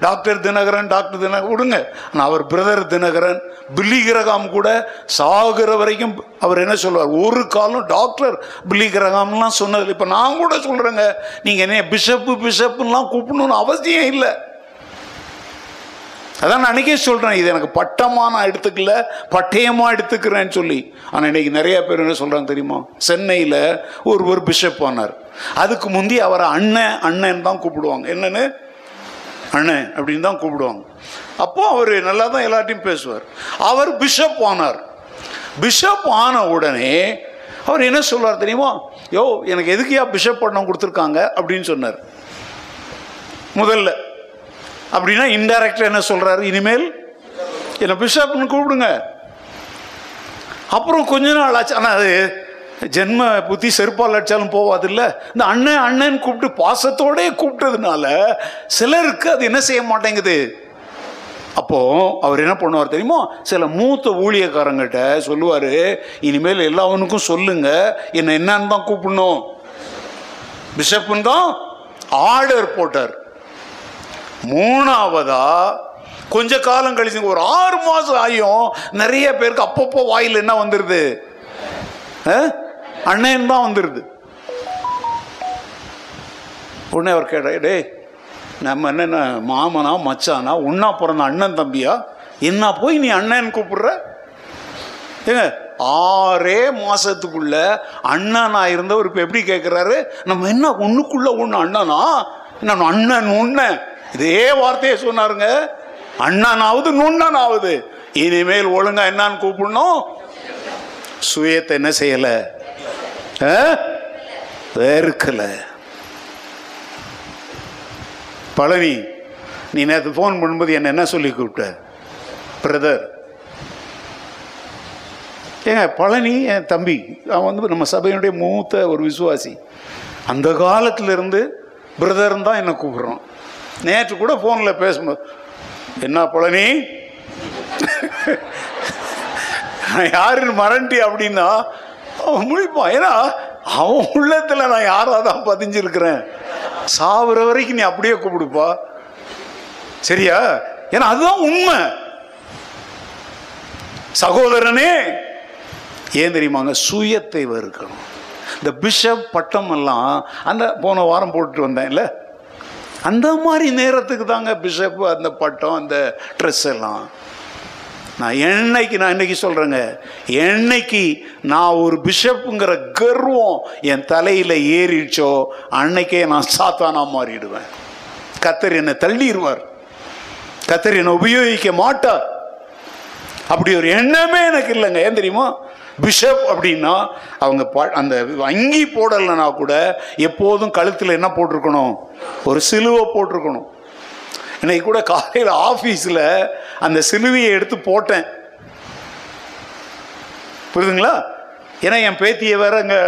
டாக்டர் தினகரன் டாக்டர் தினகரன் விடுங்க. ஆனால் அவர் பிரதர் தினகரன் பில்லி கிரகாம் கூட சாகுற வரைக்கும் அவர் என்ன சொல்வார் ஒரு காலம் டாக்டர் பில்லி கிரகாம்லாம் சொன்னது இப்போ நான் கூட சொல்கிறேங்க நீங்கள் என்ன பிஷப்பு பிஷப்புலாம் கூப்பிடணும்னு அவசியம் இல்லை. அதான் நான் அன்றைக்கே சொல்கிறேன் இது எனக்கு பட்டமாக நான் எடுத்துக்கல பட்டயமாக எடுத்துக்கிறேன்னு சொல்லி. ஆனால் இன்னைக்கு நிறையா பேர் என்ன சொல்கிறாங்க தெரியுமா? சென்னையில் ஒருவர் பிஷப் ஆனார். அதுக்கு முந்தி அவரை அண்ணன் அண்ணன் தான் கூப்பிடுவாங்க. என்னன்னு? அண்ணன் அப்படின்னு தான் கூப்பிடுவாங்க. அப்போ அவர் நல்லா தான் எல்லார்ட்டையும் பேசுவார். அவர் பிஷப் ஆனார். பிஷப் ஆன உடனே அவர் என்ன சொல்வார் தெரியுமா? யோ எனக்கு எதுக்குயா பிஷப் பட்டம் கொடுத்துருக்காங்க? அப்படின்னு சொன்னார். முதல்ல. அப்படின்னா இன்டைரக்டா என்ன சொல்கிறாரு இனிமேல் என்னை பிஷப்னு கூப்பிடுங்க. அப்புறம் கொஞ்ச நாள் ஆச்சு. ஆனால் அது ஜென்ம புத்தி செருப்பால் அடித்தாலும் போவாது இல்லை இந்த அண்ணன் அண்ணன் கூப்பிட்டு பாசத்தோடயே கூப்பிட்டதுனால சிலருக்கு அது என்ன செய்ய மாட்டேங்குது? அப்போ அவர் என்ன பண்ணுவார் தெரியுமா? சில மூத்த ஊழியக்காரங்கிட்ட சொல்லுவார் இனிமேல் எல்லாவனுக்கும் சொல்லுங்க என்னை என்னன்னு தான் கூப்பிடணும். பிஷப்புன்னு தான் ஆர்டர் போட்டார். மூணாவதா கொஞ்ச காலம் கழிச்சு ஒரு ஆறு மாதம் ஆகியும் நிறைய பேருக்கு அப்பப்போ வாயில் என்ன வந்துடுது அண்ணன் தான் வந்துடுது உடனே அவர் கேட்ட டேய் நம்ம என்னென்ன மாமனா மச்சானா உன்னா பிறந்த அண்ணன் தம்பியா? என்ன போய் நீ அண்ணன் கூப்பிடுற? ஏங்க ஆறே மாதத்துக்குள்ள அண்ணனா இருந்தவர் இப்போ எப்படி கேட்குறாரு நம்ம என்ன ஒன்றுக்குள்ள ஒன்று அண்ணனா? நான் அண்ணன் உண்ண? இதே வார்த்தையை சொன்னாருங்க. அண்ணனாவது ஆகுது இனிமேல் ஒழுங்கா என்னன்னு கூப்பிடணும். சுயத்தை என்ன செய்யலை? வெறுக்கல பழனி நீ நேற்று ஃபோன் பண்ணும்போது என்ன என்ன சொல்லி கூப்பிட்ட? பிரதர் ஏங்க பழனி என் தம்பி அவன் வந்து நம்ம சபையினுடைய மூத்த ஒரு விசுவாசி. அந்த காலத்திலிருந்து பிரதர்னு தான் என்னை கூப்பிட்றோம் நேற்று கூட ஃபோனில் பேசும்போது என்ன பழனி? நான் யாருன்னு மறண்டி அப்படின்னா அவன் முழிப்பான். ஏன்னா அவன் உள்ளத்துல நான் யாரா தான் பதிஞ்சிருக்கிறேன். சாவுற வரைக்கும் நீ அப்படியே கூப்பிடுப்பா. சரியா? ஏன்னா அதுதான் உண்மை. சகோதரனே ஏன் தெரியுமாங்க? சுயத்தை வெறுக்கணும் இந்த பிஷப் பட்டம் எல்லாம் அந்த போன வாரம் போட்டுட்டு வந்தேன் இல்லை? அந்த மாதிரி நேரத்துக்கு தாங்க பிஷப் அந்த பட்டம் அந்த ட்ரெஸ் எல்லாம். நான் என்னைக்கு நான் இன்னைக்கு சொல்கிறேங்க என்னைக்கு நான் ஒரு பிஷப்புங்கிற கர்வம் என் தலையில் ஏறிடுச்சோ அன்னைக்கே நான் சாத்தானா மாறிடுவேன். கத்தர் என்னை தள்ளிடுவார். கத்தர் என்னை உபயோகிக்க மாட்டார். அப்படி ஒரு எண்ணமே எனக்கு இல்லைங்க. ஏன் தெரியுமா? பிஷப் அப்படின்னா அவங்க பா அந்த அங்கி போடலைன்னா கூட எப்போதும் கழுத்தில் என்ன போட்டிருக்கணும்? ஒரு சிலுவை போட்டிருக்கணும். இன்னைக்கு கூட காலையில் ஆஃபீஸில் அந்த சிலுவையை எடுத்து போட்டேன். புரியுதுங்களா? ஏன்னா என் பேத்தியை வேற இங்கே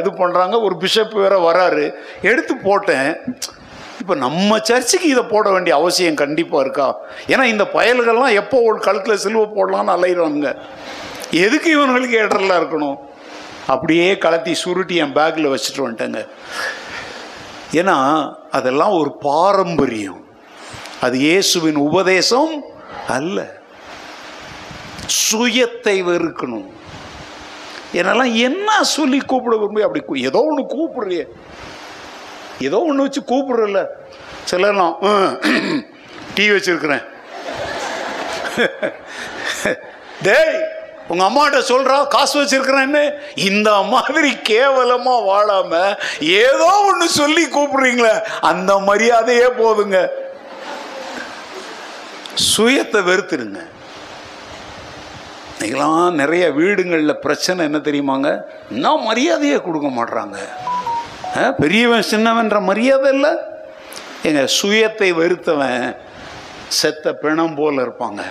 இது பண்ணுறாங்க ஒரு பிஷப் வேற வராரு. எடுத்து போட்டேன். இப்போ நம்ம சர்ச்சுக்கு இதை போட வேண்டிய அவசியம் கண்டிப்பாக இருக்கா? ஏன்னா இந்த பயல்கள்லாம் எப்போ ஒரு கழுத்தில் சிலுவை போடலாம்னு அலையிறாங்க எதுக்கு இவங்களுக்கு இடரெல்லாம் இருக்கணும்? அப்படியே கலத்தி சுருட்டி என் பேக்கில் வச்சுட்டு வந்துட்டேங்க. ஏன்னா அதெல்லாம் ஒரு பாரம்பரியம். அது இயேசுவின் உபதேசம் அல்ல. சுயத்தை வெறுக்கணும். என்னெல்லாம் என்ன சொல்லி கூப்பிட விரும்பி அப்படி ஏதோ ஒன்று கூப்பிடுறிய. ஏதோ ஒன்று வச்சு கூப்பிடுறல சிலர்லாம் டீ வச்சிருக்கிறேன். டேய் உங்க அம்மாட்ட சொல்றா காசு வச்சிருக்கிறேன்னு? இந்த மாதிரி கேவலமா வாழாம ஏதோ ஒன்று சொல்லி கூப்பிடுறீங்களே அந்த மரியாதையே போதுங்க. சுயத்தை வெறுத்துருங்க. இன்னைக்கெல்லாம் நிறைய வீடுங்களில் பிரச்சனை என்ன தெரியுமாங்க? நான் மரியாதையை கொடுக்க மாட்றாங்க. ஆ, பெரியவன் சின்னவன்ற மரியாதை இல்லை. எங்கள் சுயத்தை வெறுத்தவன் செத்த பிணம் போல் இருப்பாங்க.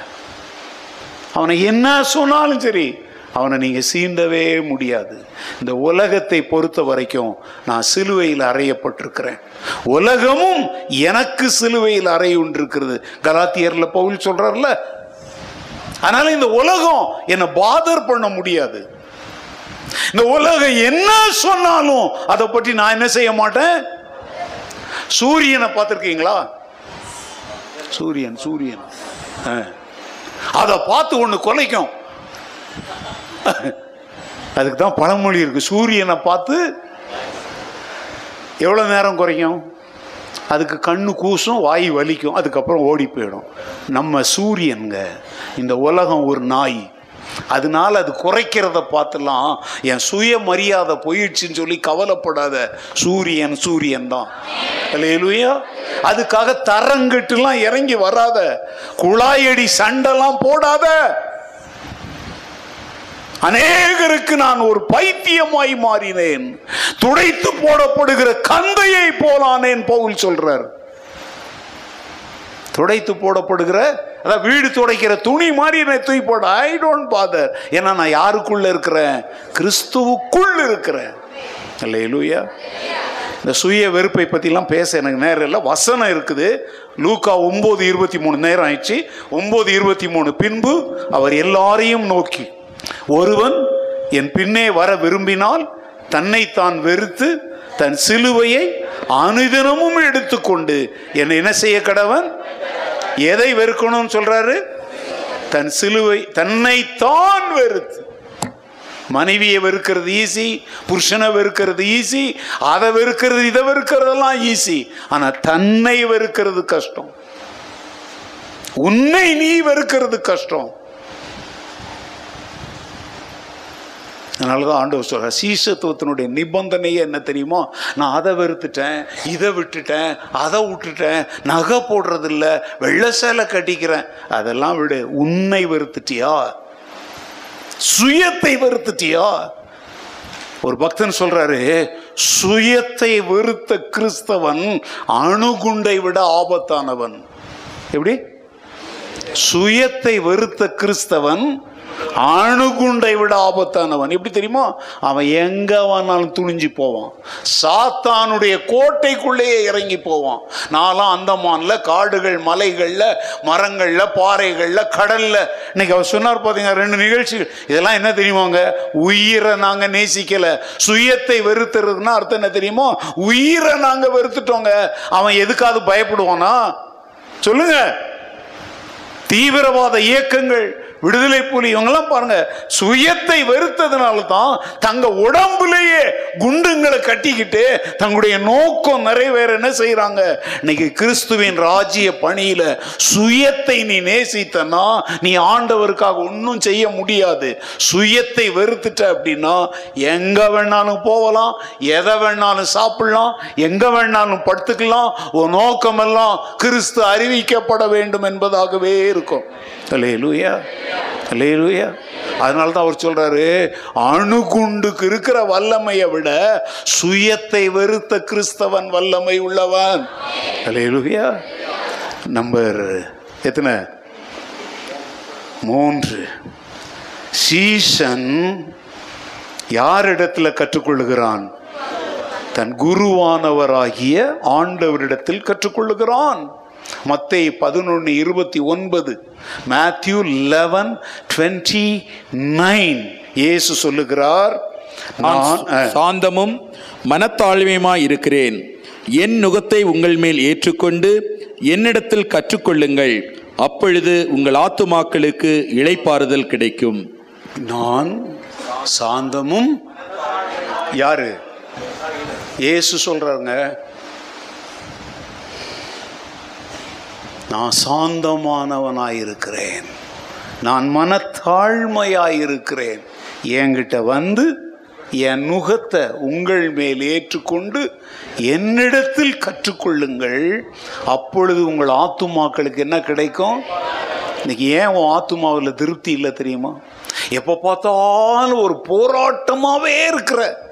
அவனை என்ன சொன்னாலும் சரி அவனை நீங்கள் சீண்டவே முடியாது. இந்த உலகத்தை பொறுத்த வரைக்கும் நான் சிலுவையில் அறையப்பட்டிருக்கிறேன். உலகமும் எனக்கு சிலுவையில் அறையுண்டிருக்கிறது கலாத்தியரில் பவுல் சொல்கிறார்ல அதனால் இந்த உலகம் என்னை பாதர் பண்ண முடியாது. இந்த உலகம் என்ன சொன்னாலும் அதை பற்றி நான் என்ன செய்ய மாட்டேன்? சூரியனை பார்த்துருக்கீங்களா? சூரியன் சூரியன். ஆ. அதை பார்த்து ஒன்று கொலைக்கும். அதுக்கு தான் பழமொழி இருக்கு. சூரியனை பார்த்து எவ்வளோ நேரம் குறைக்கும் அதுக்கு கண்ணு கூசும் வாய் வலிக்கும் அதுக்கப்புறம் ஓடி போயிடும். நம்ம சூரியனுங்க இந்த உலகம் ஒரு நாய். அதனால அது குறைக்கிறத பார்த்துலாம் என் சுய மரியாதை போயிடுச்சுன்னு சொல்லி கவலைப்படாத. சூரியன் சூரியன் தான். இல்லையா அதுக்காக தரங்கட்டுலாம் இறங்கி வராத. குழாயடி சண்டைலாம் போடாத. அநேகருக்கு நான் ஒரு பைத்தியமாய் மாறினேன். துடைத்து போடப்படுகிற கந்தையை போலானேன் பவுல் சொல்றார். துடைத்து போடப்படுகிற அதான் வீடு துடைக்கிற துணி மாதிரி என்னை தூய் போட. ஐ டோன்ட் பாதர் ஏன்னா நான் யாருக்குள்ள இருக்கிறேன்? கிறிஸ்துவுக்குள் இருக்கிறேன். அல்லேலூயா. இந்த சுய வெறுப்பை பற்றிலாம் பேச எனக்கு நேரம் இல்லை. வசனம் இருக்குது. லூக்கா ஒம்பது இருபத்தி மூணு நேரம் ஆயிடுச்சு. ஒம்பது இருபத்தி மூணு பின்பு அவர் எல்லாரையும் நோக்கி. ஒருவன் என் பின்னே வர விரும்பினால் தன்னை தான் வெறுத்து தன் சிலுவையை அனுதினமும் எடுத்துக்கொண்டு என்னை என்ன செய்ய கடவன்? எதை வெறுக்கணும்னு சொல்றாரு? தன் சிலுவை தன்னை தான் வெறுத்து. மனைவியை வெறுக்கிறது ஈஸி புருஷனை வெறுக்கிறது ஈஸி அதை வெறுக்கிறது இதை வெறுக்கிறதெல்லாம் ஈஸி ஆனால் தன்னை வெறுக்கிறது கஷ்டம். உன்னை நீ வெறுக்கிறது கஷ்டம். அதனால தான் ஆண்டவர் சொல்ற சீசத்துவத்தினுடைய நிபந்தனையே என்ன தெரியுமா? நான் அதை வெறுத்துட்டேன் இதை விட்டுட்டேன் அதை விட்டுட்டேன் நகை போடுறதில்ல வெள்ளை சேலை கட்டிக்கிறேன். அதெல்லாம் விடு உன்னை வெறுத்துட்டியா? சுயத்தை வெறுத்துட்டியா? ஒரு பக்தன் சொல்றாரு சுயத்தை வெறுத்த கிறிஸ்தவன் அணுகுண்டை விட ஆபத்தானவன். எப்படி? சுயத்தை வெறுத்த கிறிஸ்தவன் அணுகுண்டை விட ஆபத்தானவன். எப்படி தெரியுமா? அவன் எங்க வேணாலும் துணிஞ்சு போவான். சாத்தானுடைய கோட்டைக்குள்ளேயே இறங்கி போவான். நான்லாம் அந்தமான்ல காடுகள் மலைகள்ல மரங்கள்ல பாறைகள்ல கடல்ல. இன்னைக்கு அவர் சொன்னார் பாத்தீங்க ரெண்டு நிகழ்ச்சிகள். இதெல்லாம் என்ன தெரியுமாங்க? உயிரை நாங்க நேசிக்கல. சுயத்தை வெறுத்துறதுன்னா அர்த்தம் என்ன தெரியுமா? உயிரை நாங்க வெறுத்துட்டோங்க. அவன் எதுக்காவது பயப்படுவானா? சொல்லுங்க. தீவிரவாத இயக்கங்கள். விடுதலை புலி இவங்கெல்லாம் பாருங்க சுயத்தை வெறுத்ததுனால தான் தங்க உடம்புலேயே குண்டுங்களை கட்டிக்கிட்டு தங்களுடைய நோக்கம் நிறைவேற என்ன செய்யறாங்க இன்னைக்கு கிறிஸ்துவின் ராஜ்ய பணியில சுயத்தை நீ நேசித்தனா நீ ஆண்டவருக்காக ஒன்றும் செய்ய முடியாது. சுயத்தை வெறுத்துட்ட அப்படின்னா எங்க வேணாலும் போகலாம் எதை வேணாலும் சாப்பிடலாம் எங்க வேணாலும் படுத்துக்கலாம் உன் நோக்கமெல்லாம் கிறிஸ்து அறிவிக்கப்பட வேண்டும் என்பதாகவே இருக்கும். அல்லேலூயா அல்லேலூயா அதனால தான் அவர் சொல்றாரு அணுகுண்டுக்கு இருக்கிற வல்லமையை விட சுயத்தை வெறுத்த கிறிஸ்தவன் வல்லமை உள்ளவன். அல்லேலூயா நம்பர் எத்தனை? மூன்று. சீசன் யாரிடத்தில் கற்றுக்கொள்ளுகிறான்? தன் குருவானவராகிய ஆண்டவரிடத்தில் கற்றுக்கொள்ளுகிறான். மத்தை பதினொன்று இருபத்தி ஒன்பது மேத்யூ லெவன் டுவெண்ட்டி நைன் இயேசு சொல்லுகிறார் நான் சாந்தமும் மனத்தாழ்மையுமாய் இருக்கிறேன். என் நுகத்தை உங்கள் மேல் ஏற்றுக்கொண்டு என்னிடத்தில் கற்றுக்கொள்ளுங்கள். அப்பொழுது உங்கள் ஆத்துமாக்களுக்கு இளைப்பாறுதல் கிடைக்கும். நான் சாந்தமும் யாரு? இயேசு சொல்றாங்க நான் சாந்தமானவனாயிருக்கிறேன். நான் மனத்தாழ்மையாயிருக்கிறேன். என்கிட்ட வந்து என் நுகத்தை உங்கள் மேல் ஏற்றுக்கொண்டு என்னிடத்தில் கற்றுக்கொள்ளுங்கள். அப்பொழுது உங்கள் ஆத்துமாக்களுக்கு என்ன கிடைக்கும்? இன்னைக்கு ஏன் உன் ஆத்துமாவில் திருப்தி இல்லை தெரியுமா? எப்போ பார்த்தாலும் ஒரு போராட்டமாகவே இருக்கிற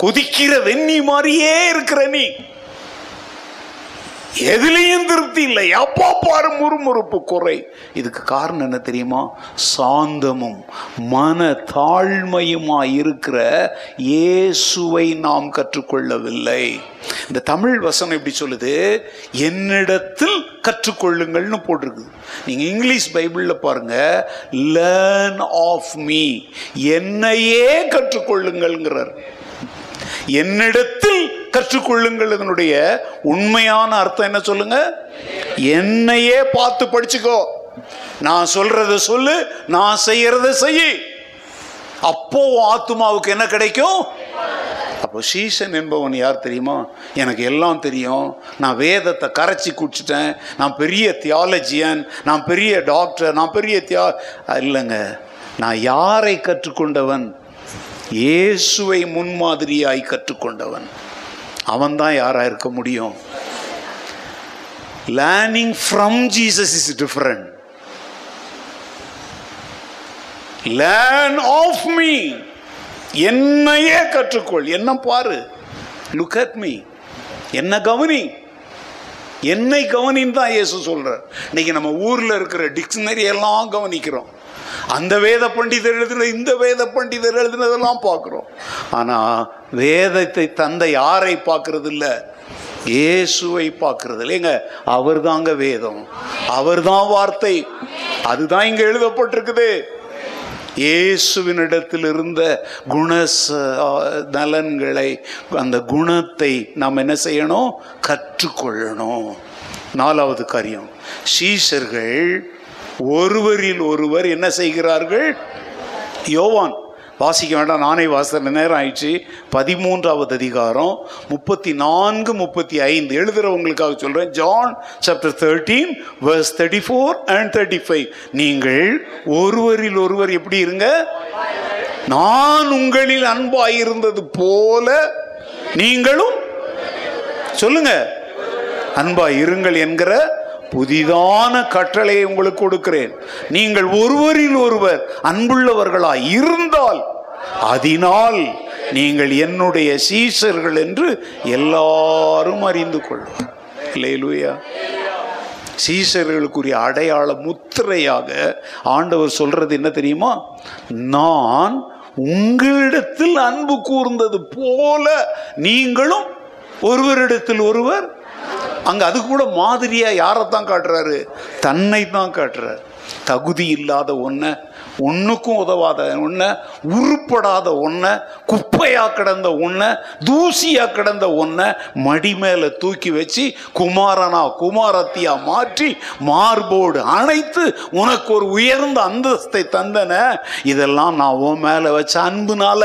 கொதிக்கிற வெண்ணி மாதிரியே இருக்கிற நீ. எதுலேயும் திருப்தி இல்லை. அப்பா பாரு முறுமுறுப்பு குறை. இதுக்கு காரணம் என்ன தெரியுமா? சாந்தமும் மன தாழ்மையுமா இருக்கிற இயேசுவை நாம் கற்றுக்கொள்ளவில்லை. இந்த தமிழ் வசனம் எப்படி சொல்லுது? என்னிடத்தில் கற்றுக்கொள்ளுங்கள்னு போட்டிருக்கு. நீங்க இங்கிலீஷ் பைபிளில் பாருங்க லேர்ன் ஆஃப் மீ என்னையே கற்றுக்கொள்ளுங்கள்ங்கிறார். என்னிடத்தில் கற்றுக்கொள்ளுங்கள். இதனுடைய உண்மையான அர்த்தம் என்ன சொல்லுங்க? என்னையே பார்த்து படிச்சுக்கோ. நான் சொல்றத சொல்லு நான் செய்யறத செய். அப்போ ஆத்மாவுக்கு ஆத்துமாவுக்கு என்ன கிடைக்கும்? அப்போ சீசன் என்பவன் யார் தெரியுமா? எனக்கு எல்லாம் தெரியும். நான் வேதத்தை கரைச்சி குடிச்சிட்டேன். நான் பெரிய தியாலஜியன். நான் பெரிய டாக்டர். நான் பெரிய தியா இல்லைங்க. நான் யாரை கற்றுக்கொண்டவன்? இயேசுவை முன்மாதிரியாய் கற்றுக்கொண்டவன். அவன்தான் யாராக இருக்க முடியும்? Learning from Jesus is different learn of me என்னையே கற்றுக்கொள். என்ன பாரு? லுக் அட் மீ என்ன கவனி? என்னை கவனின்னு தான் இயேசு சொல்கிறார் இன்றைக்கி நம்ம ஊரில் இருக்கிற டிக்ஷனரி எல்லாம் கவனிக்கிறோம். அந்த வேத பண்டிதர் எழுதின இந்த வேத பண்டிதர் எழுதினதெல்லாம் பார்க்குறோம். ஆனால் வேதத்தை தந்த யாரை பார்க்கறது இல்லை இயேசுவை பார்க்கறது இல்லைங்க அவர் தாங்க வேதம். அவர் தான் வார்த்தை. அதுதான் இங்கே எழுதப்பட்டிருக்குது. இயேசுவினிடத்தில் இருந்த குண நலன்களை அந்த குணத்தை நாம் என்ன செய்யணும்? கற்றுக்கொள்ளணும். நாலாவது காரியம். சீஷர்கள் ஒருவரில் ஒருவர் என்ன செய்கிறார்கள்? யோவான். வாசிக்க வேண்டாம் நானே வாசித்த நேரம் ஆயிடுச்சு. பதிமூன்றாவது அதிகாரம் முப்பத்தி நான்கு முப்பத்தி ஐந்து எழுதுறவங்களுக்காக சொல்றேன். John chapter thirteen verse thirty four and thirty five நீங்கள் ஒருவரில் ஒருவர் எப்படி இருங்க? நான் உங்களில் அன்பாயிருந்தது போல நீங்களும் சொல்லுங்க. அன்பா இருங்கள் என்கிற புதிதான கட்டளையை உங்களுக்கு கொடுக்கிறேன். நீங்கள் ஒருவரில் ஒருவர் அன்புள்ளவர்களாய் இருந்தால் அதனால் நீங்கள் என்னுடைய சீசர்கள் என்று எல்லாரும் அறிந்து கொள்ளும். இல்லையா சீசர்களுக்குரிய அடையாள முத்திரையாக ஆண்டவர் சொல்றது என்ன தெரியுமா? நான் உங்களிடத்தில் அன்பு கூர்ந்தது போல நீங்களும் ஒருவரிடத்தில் ஒருவர் அங்கே அது கூட மாதிரியா யாரைத்தான் காட்டுறாரு? தன்னை தான் காட்டுறாரு. தகுதி இல்லாத ஒன்றை ஒன்றுக்கும் உதவாத ஒன்றை உருப்படாத ஒன்றை குப்பையாக கிடந்த ஒன்றை தூசியாக கிடந்த ஒன்றை மடி மேலே தூக்கி வச்சு குமாரனா குமாரத்தியாக மாற்றி மார்போடு அணைத்து உனக்கு ஒரு உயர்ந்த அந்தஸ்தை தந்தன. இதெல்லாம் நான் உன் மேலே வச்ச அன்புனால.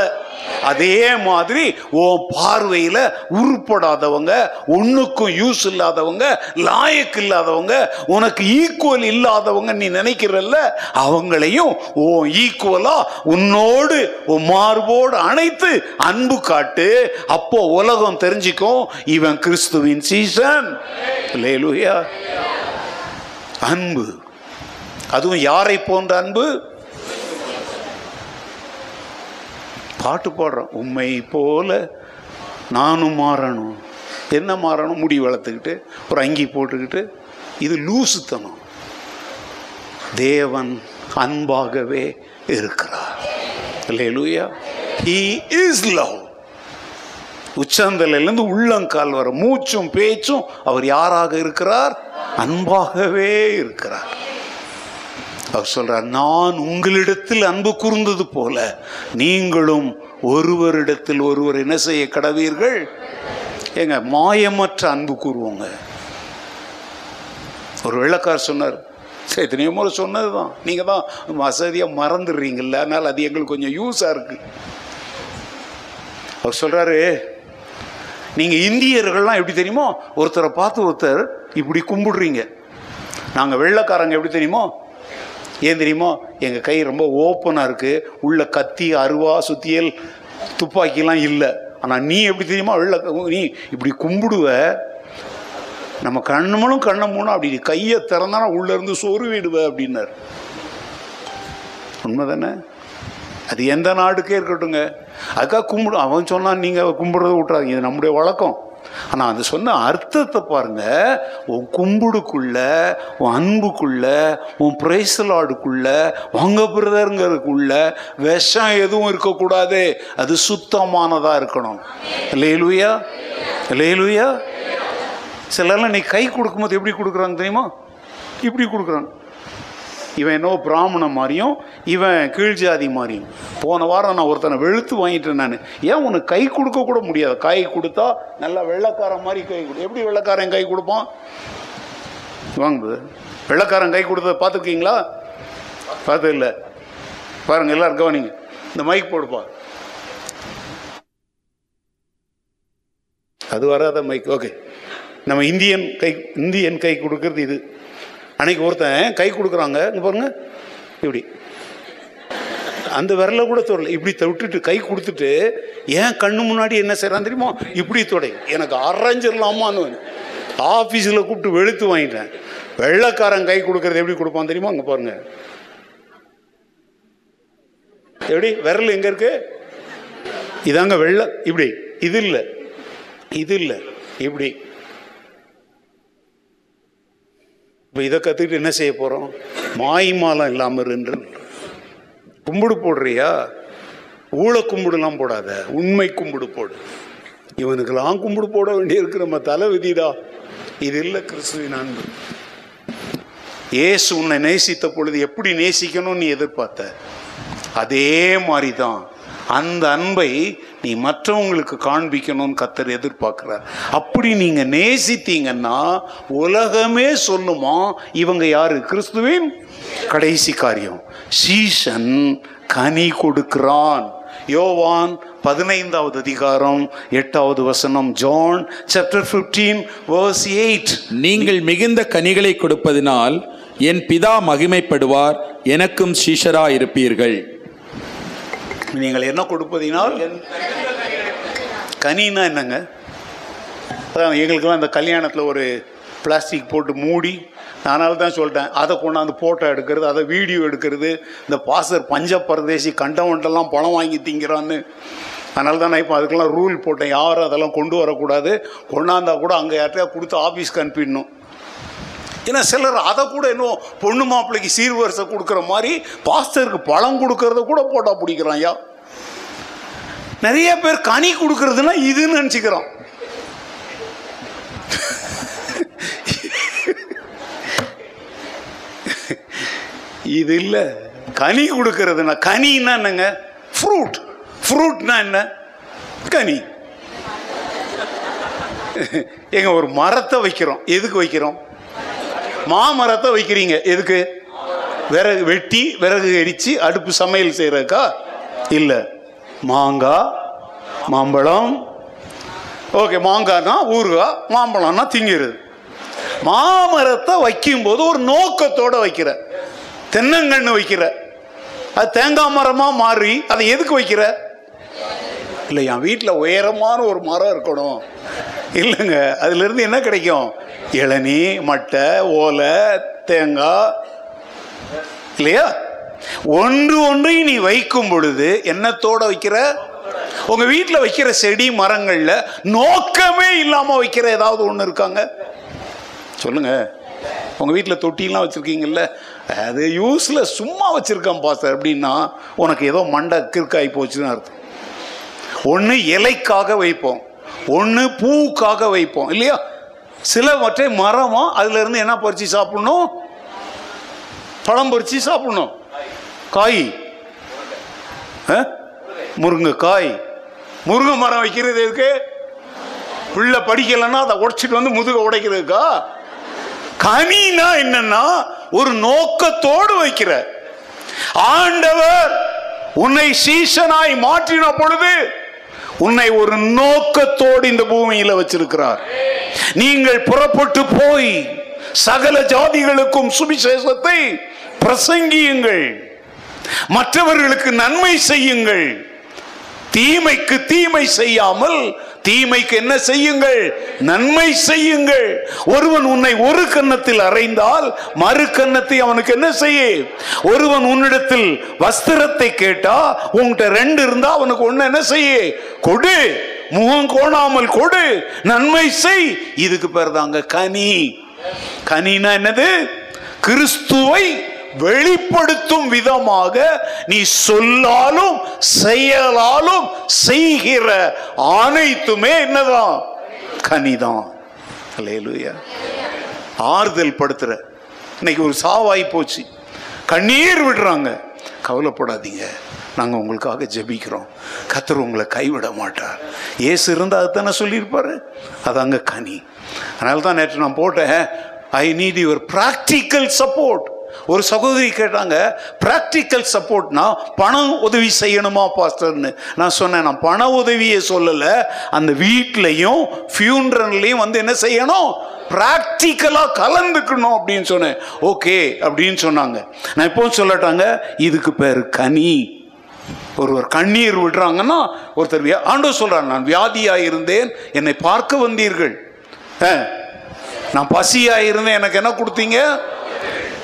அதே மாதிரி உன் பார்வையில் உருப்படாதவங்க ஒன்றுக்கும் யூஸ் இல்லாதவங்க லாயக்கு இல்லாதவங்க உனக்கு ஈக்குவல் இல்லாதவங்க நீ நினைக்கிறல்ல அவங்களையும் ஓ ஈக்குவலா உன்னோடு உன் மார்போடு அணைத்து அன்பு காட்டு. அப்போ உலகம் தெரிஞ்சுக்கும் இவன் கிறிஸ்துவின் சீசன் லேலுயா அன்பு. அதுவும் யாரை போன்ற அன்பு? பாட்டு போடுறோம். உண்மை போல நானும் மாறணும். என்ன மாறணும்? முடி வளர்த்துக்கிட்டு ஒரு அங்கி போட்டுக்கிட்டு. இது லூசுத்தனம். தேவன் அன்பாகவே இருக்கிறார். இல்லையா ஹீ இஸ் லவ் உச்சந்தலையிலேருந்து உள்ளங்கால் வர மூச்சும் பேச்சும் அவர் யாராக இருக்கிறார்? அன்பாகவே இருக்கிறார். அவர் சொல்றார் நான் உங்களிடத்தில் அன்பு கூர்ந்தது போல நீங்களும் ஒருவரிடத்தில் ஒருவர் என்ன செய்ய கடவீர்கள்? ஏங்க மாயமற்ற அன்பு கூறுவோங்க. ஒரு வெள்ளக்கார் சொன்னார் எத்தனையோ முறை சொன்னது தான் நீங்கள் தான் வசதியாக மறந்துடுறீங்கள அதனால் அது எங்களுக்கு கொஞ்சம் யூஸாக இருக்குது அவர் சொல்கிறாரு நீங்கள் இந்தியர்கள்லாம் எப்படி தெரியுமோ? ஒருத்தரை பார்த்து ஒருத்தர் இப்படி கும்பிடுறீங்க. நாங்கள் வெள்ளைக்காரங்க எப்படி தெரியுமோ? ஏன் தெரியுமோ? எங்கள் கை ரொம்ப ஓப்பனாக இருக்குது உள்ள கத்தி அருவா சுத்தியல் துப்பாக்கிலாம் இல்லை. ஆனால் நீ எப்படி தெரியுமா? வெள்ள நீ இப்படி கும்பிடுவ. நம்ம கண்ணுமலும் கண்ணை மூணும் அப்படி கையை திறந்தானா உள்ளேருந்து சோறு சொருவிடுவ அப்படின்னார். உண்மை தானே அது எந்த நாடுக்கே இருக்கட்டுங்க. அதுக்காக கும்பிடு அவன் சொன்னான் நீங்கள் கும்பிட்றத விட்றாதீங்க இது நம்முடைய வழக்கம். ஆனால் அது சொன்ன அர்த்தத்தை பாருங்க. உன் கும்பிடுக்குள்ள உன் அன்புக்குள்ள உன் பிரேசலாடுக்குள்ள உங்க பிரதருங்கிறதுக்குள்ள விஷம் எதுவும் இருக்கக்கூடாது. அது சுத்தமானதாக இருக்கணும். லேலுயா லேலுயா சிலர்லாம் நீ கை கொடுக்கும்போது எப்படி கொடுக்குறாங்க தெரியுமா? இப்படி கொடுக்குறாங்க இவன் என்னோ பிராமணன் மாதிரியும் இவன் கீழ் ஜாதி மாதிரியும். போன வாரம் நான் ஒருத்தனை வெளுத்து வாங்கிட்டேன் நான். ஏன் உனக்கு கை கொடுக்க கூட முடியாது? கை கொடுத்தா நல்லா வெள்ளைக்காரன் மாதிரி கை கொடு. எப்படி வெள்ளைக்காரன் கை கொடுப்பான்? வாங்குது வெள்ளைக்காரன் கை கொடுத்தத பார்த்துருக்கீங்களா? பார்த்து இல்லை. பாருங்க எல்லாரும் கவனிங்க. இந்த மைக் போடுப்பா. அது வராத மைக் ஓகே நம்ம இந்தியன் கை இந்தியன் கை கொடுக்கறது இது. அன்னைக்கு ஒருத்தன் கை கொடுக்குறாங்க. இங்கே பாருங்க. இப்படி. அந்த விரல கூட தொடல. இப்படி விட்டுட்டு கை கொடுத்துட்டு ஏன் கண்ணு முன்னாடி என்ன செய்கிறான் தெரியுமா? இப்படி தொடை. எனக்கு அரைஞ்சிடலாமான்னு ஆஃபீஸில் கூப்பிட்டு வெளுத்து வாங்கிட்டேன். வெள்ளைக்காரன் கை கொடுக்கறது எப்படி கொடுப்பான் தெரியுமா? அங்கே பாருங்க. எப்படி? விரல் எங்க இருக்கு? இதாங்க வெள்ளை. இப்படி. இது இல்லை. இது இல்லை. இப்படி. இப்போ இதை கற்றுக்கிட்டு என்ன செய்ய போகிறோம் மாயிமாலம் இல்லாமல் இருந்து கும்பிடு போடுறியா? ஊழ கும்பிடுலாம் போடாத. உண்மை கும்பிடு போடு. இவனுக்கெல்லாம் கும்பிடு போட வேண்டியிருக்கு நம்ம தலை விதிதா இது இல்லை கிறிஸ்துவின் அன்பு. இயேசு உன்னை நேசித்த பொழுது எப்படி நேசிக்கணும்னு நீ எதிர்பார்த்த? அதே மாதிரி தான் அந்த அன்பை நீ மற்றவங்களுக்கு காண்பிக்கணும்னு கத்தர் எதிர்பார்க்குறார். அப்படி நீங்கள் நேசித்தீங்கன்னா உலகமே சொல்லுமா இவங்க யார்? கிறிஸ்துவின் கடைசி காரியம். சீசன் கனி கொடுக்கிறான். யோவான் பதினைந்தாவது அதிகாரம் எட்டாவது வசனம் ஜான் சாப்டர் 15 verse 8 நீங்கள் மிகுந்த கனிகளை கொடுப்பதினால் என் பிதா மகிமைப்படுவார் எனக்கும் சீஷரா இருப்பீர்கள் நீங்கள் என்ன கொடுப்பதினால்? கனின்னா என்னங்க? அதான் எங்களுக்கெல்லாம் இந்த கல்யாணத்தில் ஒரு பிளாஸ்டிக் போட்டு மூடி அதனால தான் சொல்லிட்டேன். அதை கொண்டாந்து ஃபோட்டோ எடுக்கிறது அதை வீடியோ எடுக்கிறது இந்த பாசர் பஞ்ச பரதேசி கண்டவன்ட்டெல்லாம் பணம் வாங்கி திங்கிறான்னு. அதனால தான் நான் இப்போ அதுக்கெல்லாம் ரூல் போட்டேன். யாரும் அதெல்லாம் கொண்டு வரக்கூடாது. கொண்டாந்தா கூட அங்கே யார்ட்டையா கொடுத்து ஆஃபீஸ்க்கு அனுப்பிடணும். ஏன்னா சிலர் அதை கூட இன்னும் பொண்ணு மாப்பிள்ளைக்கு சீர்வரிசை கொடுக்குற மாதிரி பாஸ்டருக்கு பழம் கொடுக்கறத கூட போட்டா பிடிக்கிறான் ஐயா. நிறைய பேர் கனி கொடுக்கறதுன்னா இதுன்னு நினச்சிக்கிறோம் இது இல்லை. கனி கொடுக்கறதுனா கனின்னா என்னங்க? ஃப்ரூட் ஃப்ரூட்னா என்ன? கனி. எங்க ஒரு மரத்தை வைக்கிறோம். எதுக்கு வைக்கிறோம்? மாமரத்தை வைக்கிறீங்க. எதுக்கு? விறகு வெட்டி விறகு எரிச்சு அடுப்பு சமையல் செய்யறதுக்கா இல்லை. மாங்காய் மாம்பழம். ஓகே மாங்காய்னா ஊறுகாய் மாம்பழம்னா திங்கிறது. மாமரத்தை வைக்கும்போது ஒரு நோக்கத்தோட வைக்கிற. தென்னங்கன்று வைக்கிற. அது தேங்காய் மரமாக மாறி அதை எதுக்கு வைக்கிற? இல்லை என் வீட்டில் உயரமான ஒரு மரம் இருக்கணும். இல்லைங்க அதுலேருந்து என்ன கிடைக்கும்? இளநீ மட்டை ஓலை தேங்காய். இல்லையா? ஒன்று ஒன்றையும் நீ வைக்கும் பொழுது என்னத்தோட வைக்கிற? உங்க வீட்டில் வைக்கிற செடி மரங்கள்ல நோக்கமே இல்லாம வைக்கிற ஏதாவது ஒன்று இருக்காங்க? சொல்லுங்க. உங்க வீட்டில் தொட்டிலாம் வச்சிருக்கீங்கல்ல அது யூஸ்ல சும்மா வச்சிருக்கான் பாஸ்டர் அப்படின்னா உனக்கு ஏதோ மண்டை கிறுக்காய் போச்சுன்னு அர்த்தம். ஒன்று இலைக்காக வைப்போம் ஒன்று பூவுக்காக வைப்போம் இல்லையா? சிலவற்றை மரமா அதுலேருந்து என்ன பறித்து சாப்பிடணும்? பழம் பறித்து சாப்பிடணும். காய். முருங்கைக்காய் முருங்கை மரம் வைக்கிறது எதுக்கு? பிள்ளை படிக்கலைன்னா அதை உடைச்சிட்டு வந்து முதுக உடைக்கிறதுக்கா? கனினா என்னன்னா ஒரு நோக்கத்தோடு வைக்கிற. ஆண்டவர் உன்னை சீசனாய் மாற்றின பொழுது உன்னை ஒரு நோக்கத்தோடு இந்த பூமியில வச்சிருக்கிறார். நீங்கள் புறப்பட்டு போய் சகல ஜாதிகளுக்கும் சுவிசேஷத்தை பிரசங்கியுங்கள். மற்றவர்களுக்கு நன்மை செய்யுங்கள். தீமைக்கு தீமை செய்யாமல் தீமைக்கு என்ன செய்யுங்கள்? நன்மை செய்யுங்கள். ஒருவன் உன்னை ஒரு கன்னத்தில் அறைந்தால் மறு கன்னத்தை அவனுக்கு என்ன செய்ய? ஒருவன் உன்னிடத்தில் வஸ்திரத்தை கேட்டா உன்கிட்ட ரெண்டு இருந்தா அவனுக்கு ஒன்னு என்ன செய்ய? கொடு. முகம் கோணாமல் கொடு. நன்மை செய். இதுக்கு பேர் தாங்க கனி. கனினா என்னது? கிறிஸ்துவை வெளிப்படுத்தும் விதமாக நீ சொல்லாலும் செயலாலும் செய்கிற அனைத்துமே என்னதான்? கனிதான். ஆறுதல் படுத்துற. இன்னைக்கு ஒரு சாவாய் போச்சு. கண்ணீர் விடுறாங்க. கவலைப்படாதீங்க. நாங்கள் உங்களுக்காக ஜெபிக்கிறோம். கத்தர் உங்களை கைவிட மாட்டார். ஏசு இருந்தால் அதுதானே சொல்லியிருப்பார்? அது அங்கே கனி. அதனால தான் நேற்று நான் போட்டேன். I need your practical support ஒரு சகோதரி கேட்டாங்க ப்ராக்டிக்கல் சப்போர்ட்னா பணம் உதவி செய்யணுமா பாஸ்டர்னு? நான் சொன்னேன் நான் பண உதவியை சொல்லலை. அந்த வீட்லையும் ஃபியூன்ரன்லையும் வந்து என்ன செய்யணும்? ப்ராக்டிக்கலாக கலந்துக்கணும் அப்படின்னு சொன்னேன். ஓகே அப்படின்னு சொன்னாங்க. நான் இப்போ சொல்லட்டாங்க இதுக்கு பேர் கனி. ஒருவர் கண்ணீர் விடுறாங்கன்னா ஒருத்தர் ஆண்டோ சொல்கிறாங்க நான் வியாதியாக இருந்தேன் என்னை பார்க்க வந்தீர்கள். ஆ, நான் பசியாக இருந்தேன் எனக்கு என்ன கொடுத்தீங்க?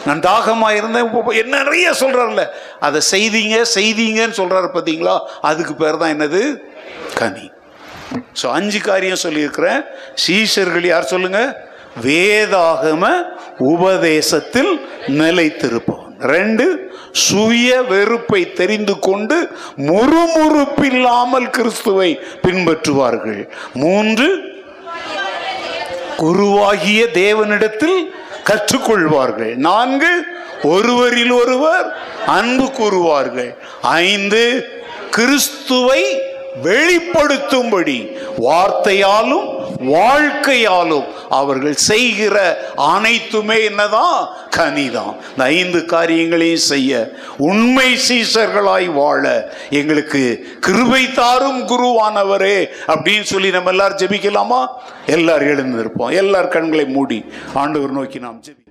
நான் தாகமா இருந்தேன். என்ன நிறைய சொல்றாருல்ல. அதை செய்தீங்க செய்தீங்கன்னு சொல்றாரு பார்த்தீங்களா? அதுக்கு பேர் தான் என்னது? கனி. ஸோ அஞ்சு காரியம் சொல்லியிருக்கிறேன். சீஷர்கள் யார் சொல்லுங்க? வேதாகம உபதேசத்தில் நிலைத்திருப்பவன். ரெண்டு சுய வெறுப்பை தெரிந்து கொண்டு முறுமுறுப்பில்லாமல் கிறிஸ்துவை பின்பற்றுவார்கள். மூன்று குருவாகிய தேவனிடத்தில் கற்றுக்கொள்வார்கள். நான்கு ஒருவரில் ஒருவர் அன்பு கூறுவார்கள். ஐந்து கிறிஸ்துவை வெளிப்படுத்தும்படி வார்த்தையாலும் வாழ்க்கையாலும் அவர்கள் செய்கிற அனைத்துமே என்னதான்? கனிதான். இந்த ஐந்து காரியங்களையும் செய்ய உண்மை சீசர்களாய் வாழ எங்களுக்கு கிருபை தாரும் குருவானவரே அப்படின்னு சொல்லி நம்ம எல்லாரும் ஜெபிக்கலாமா? எல்லாரும் எழுந்திருப்போம். எல்லார் கண்களை மூடி ஆண்டவர் நோக்கி நாம் ஜெபி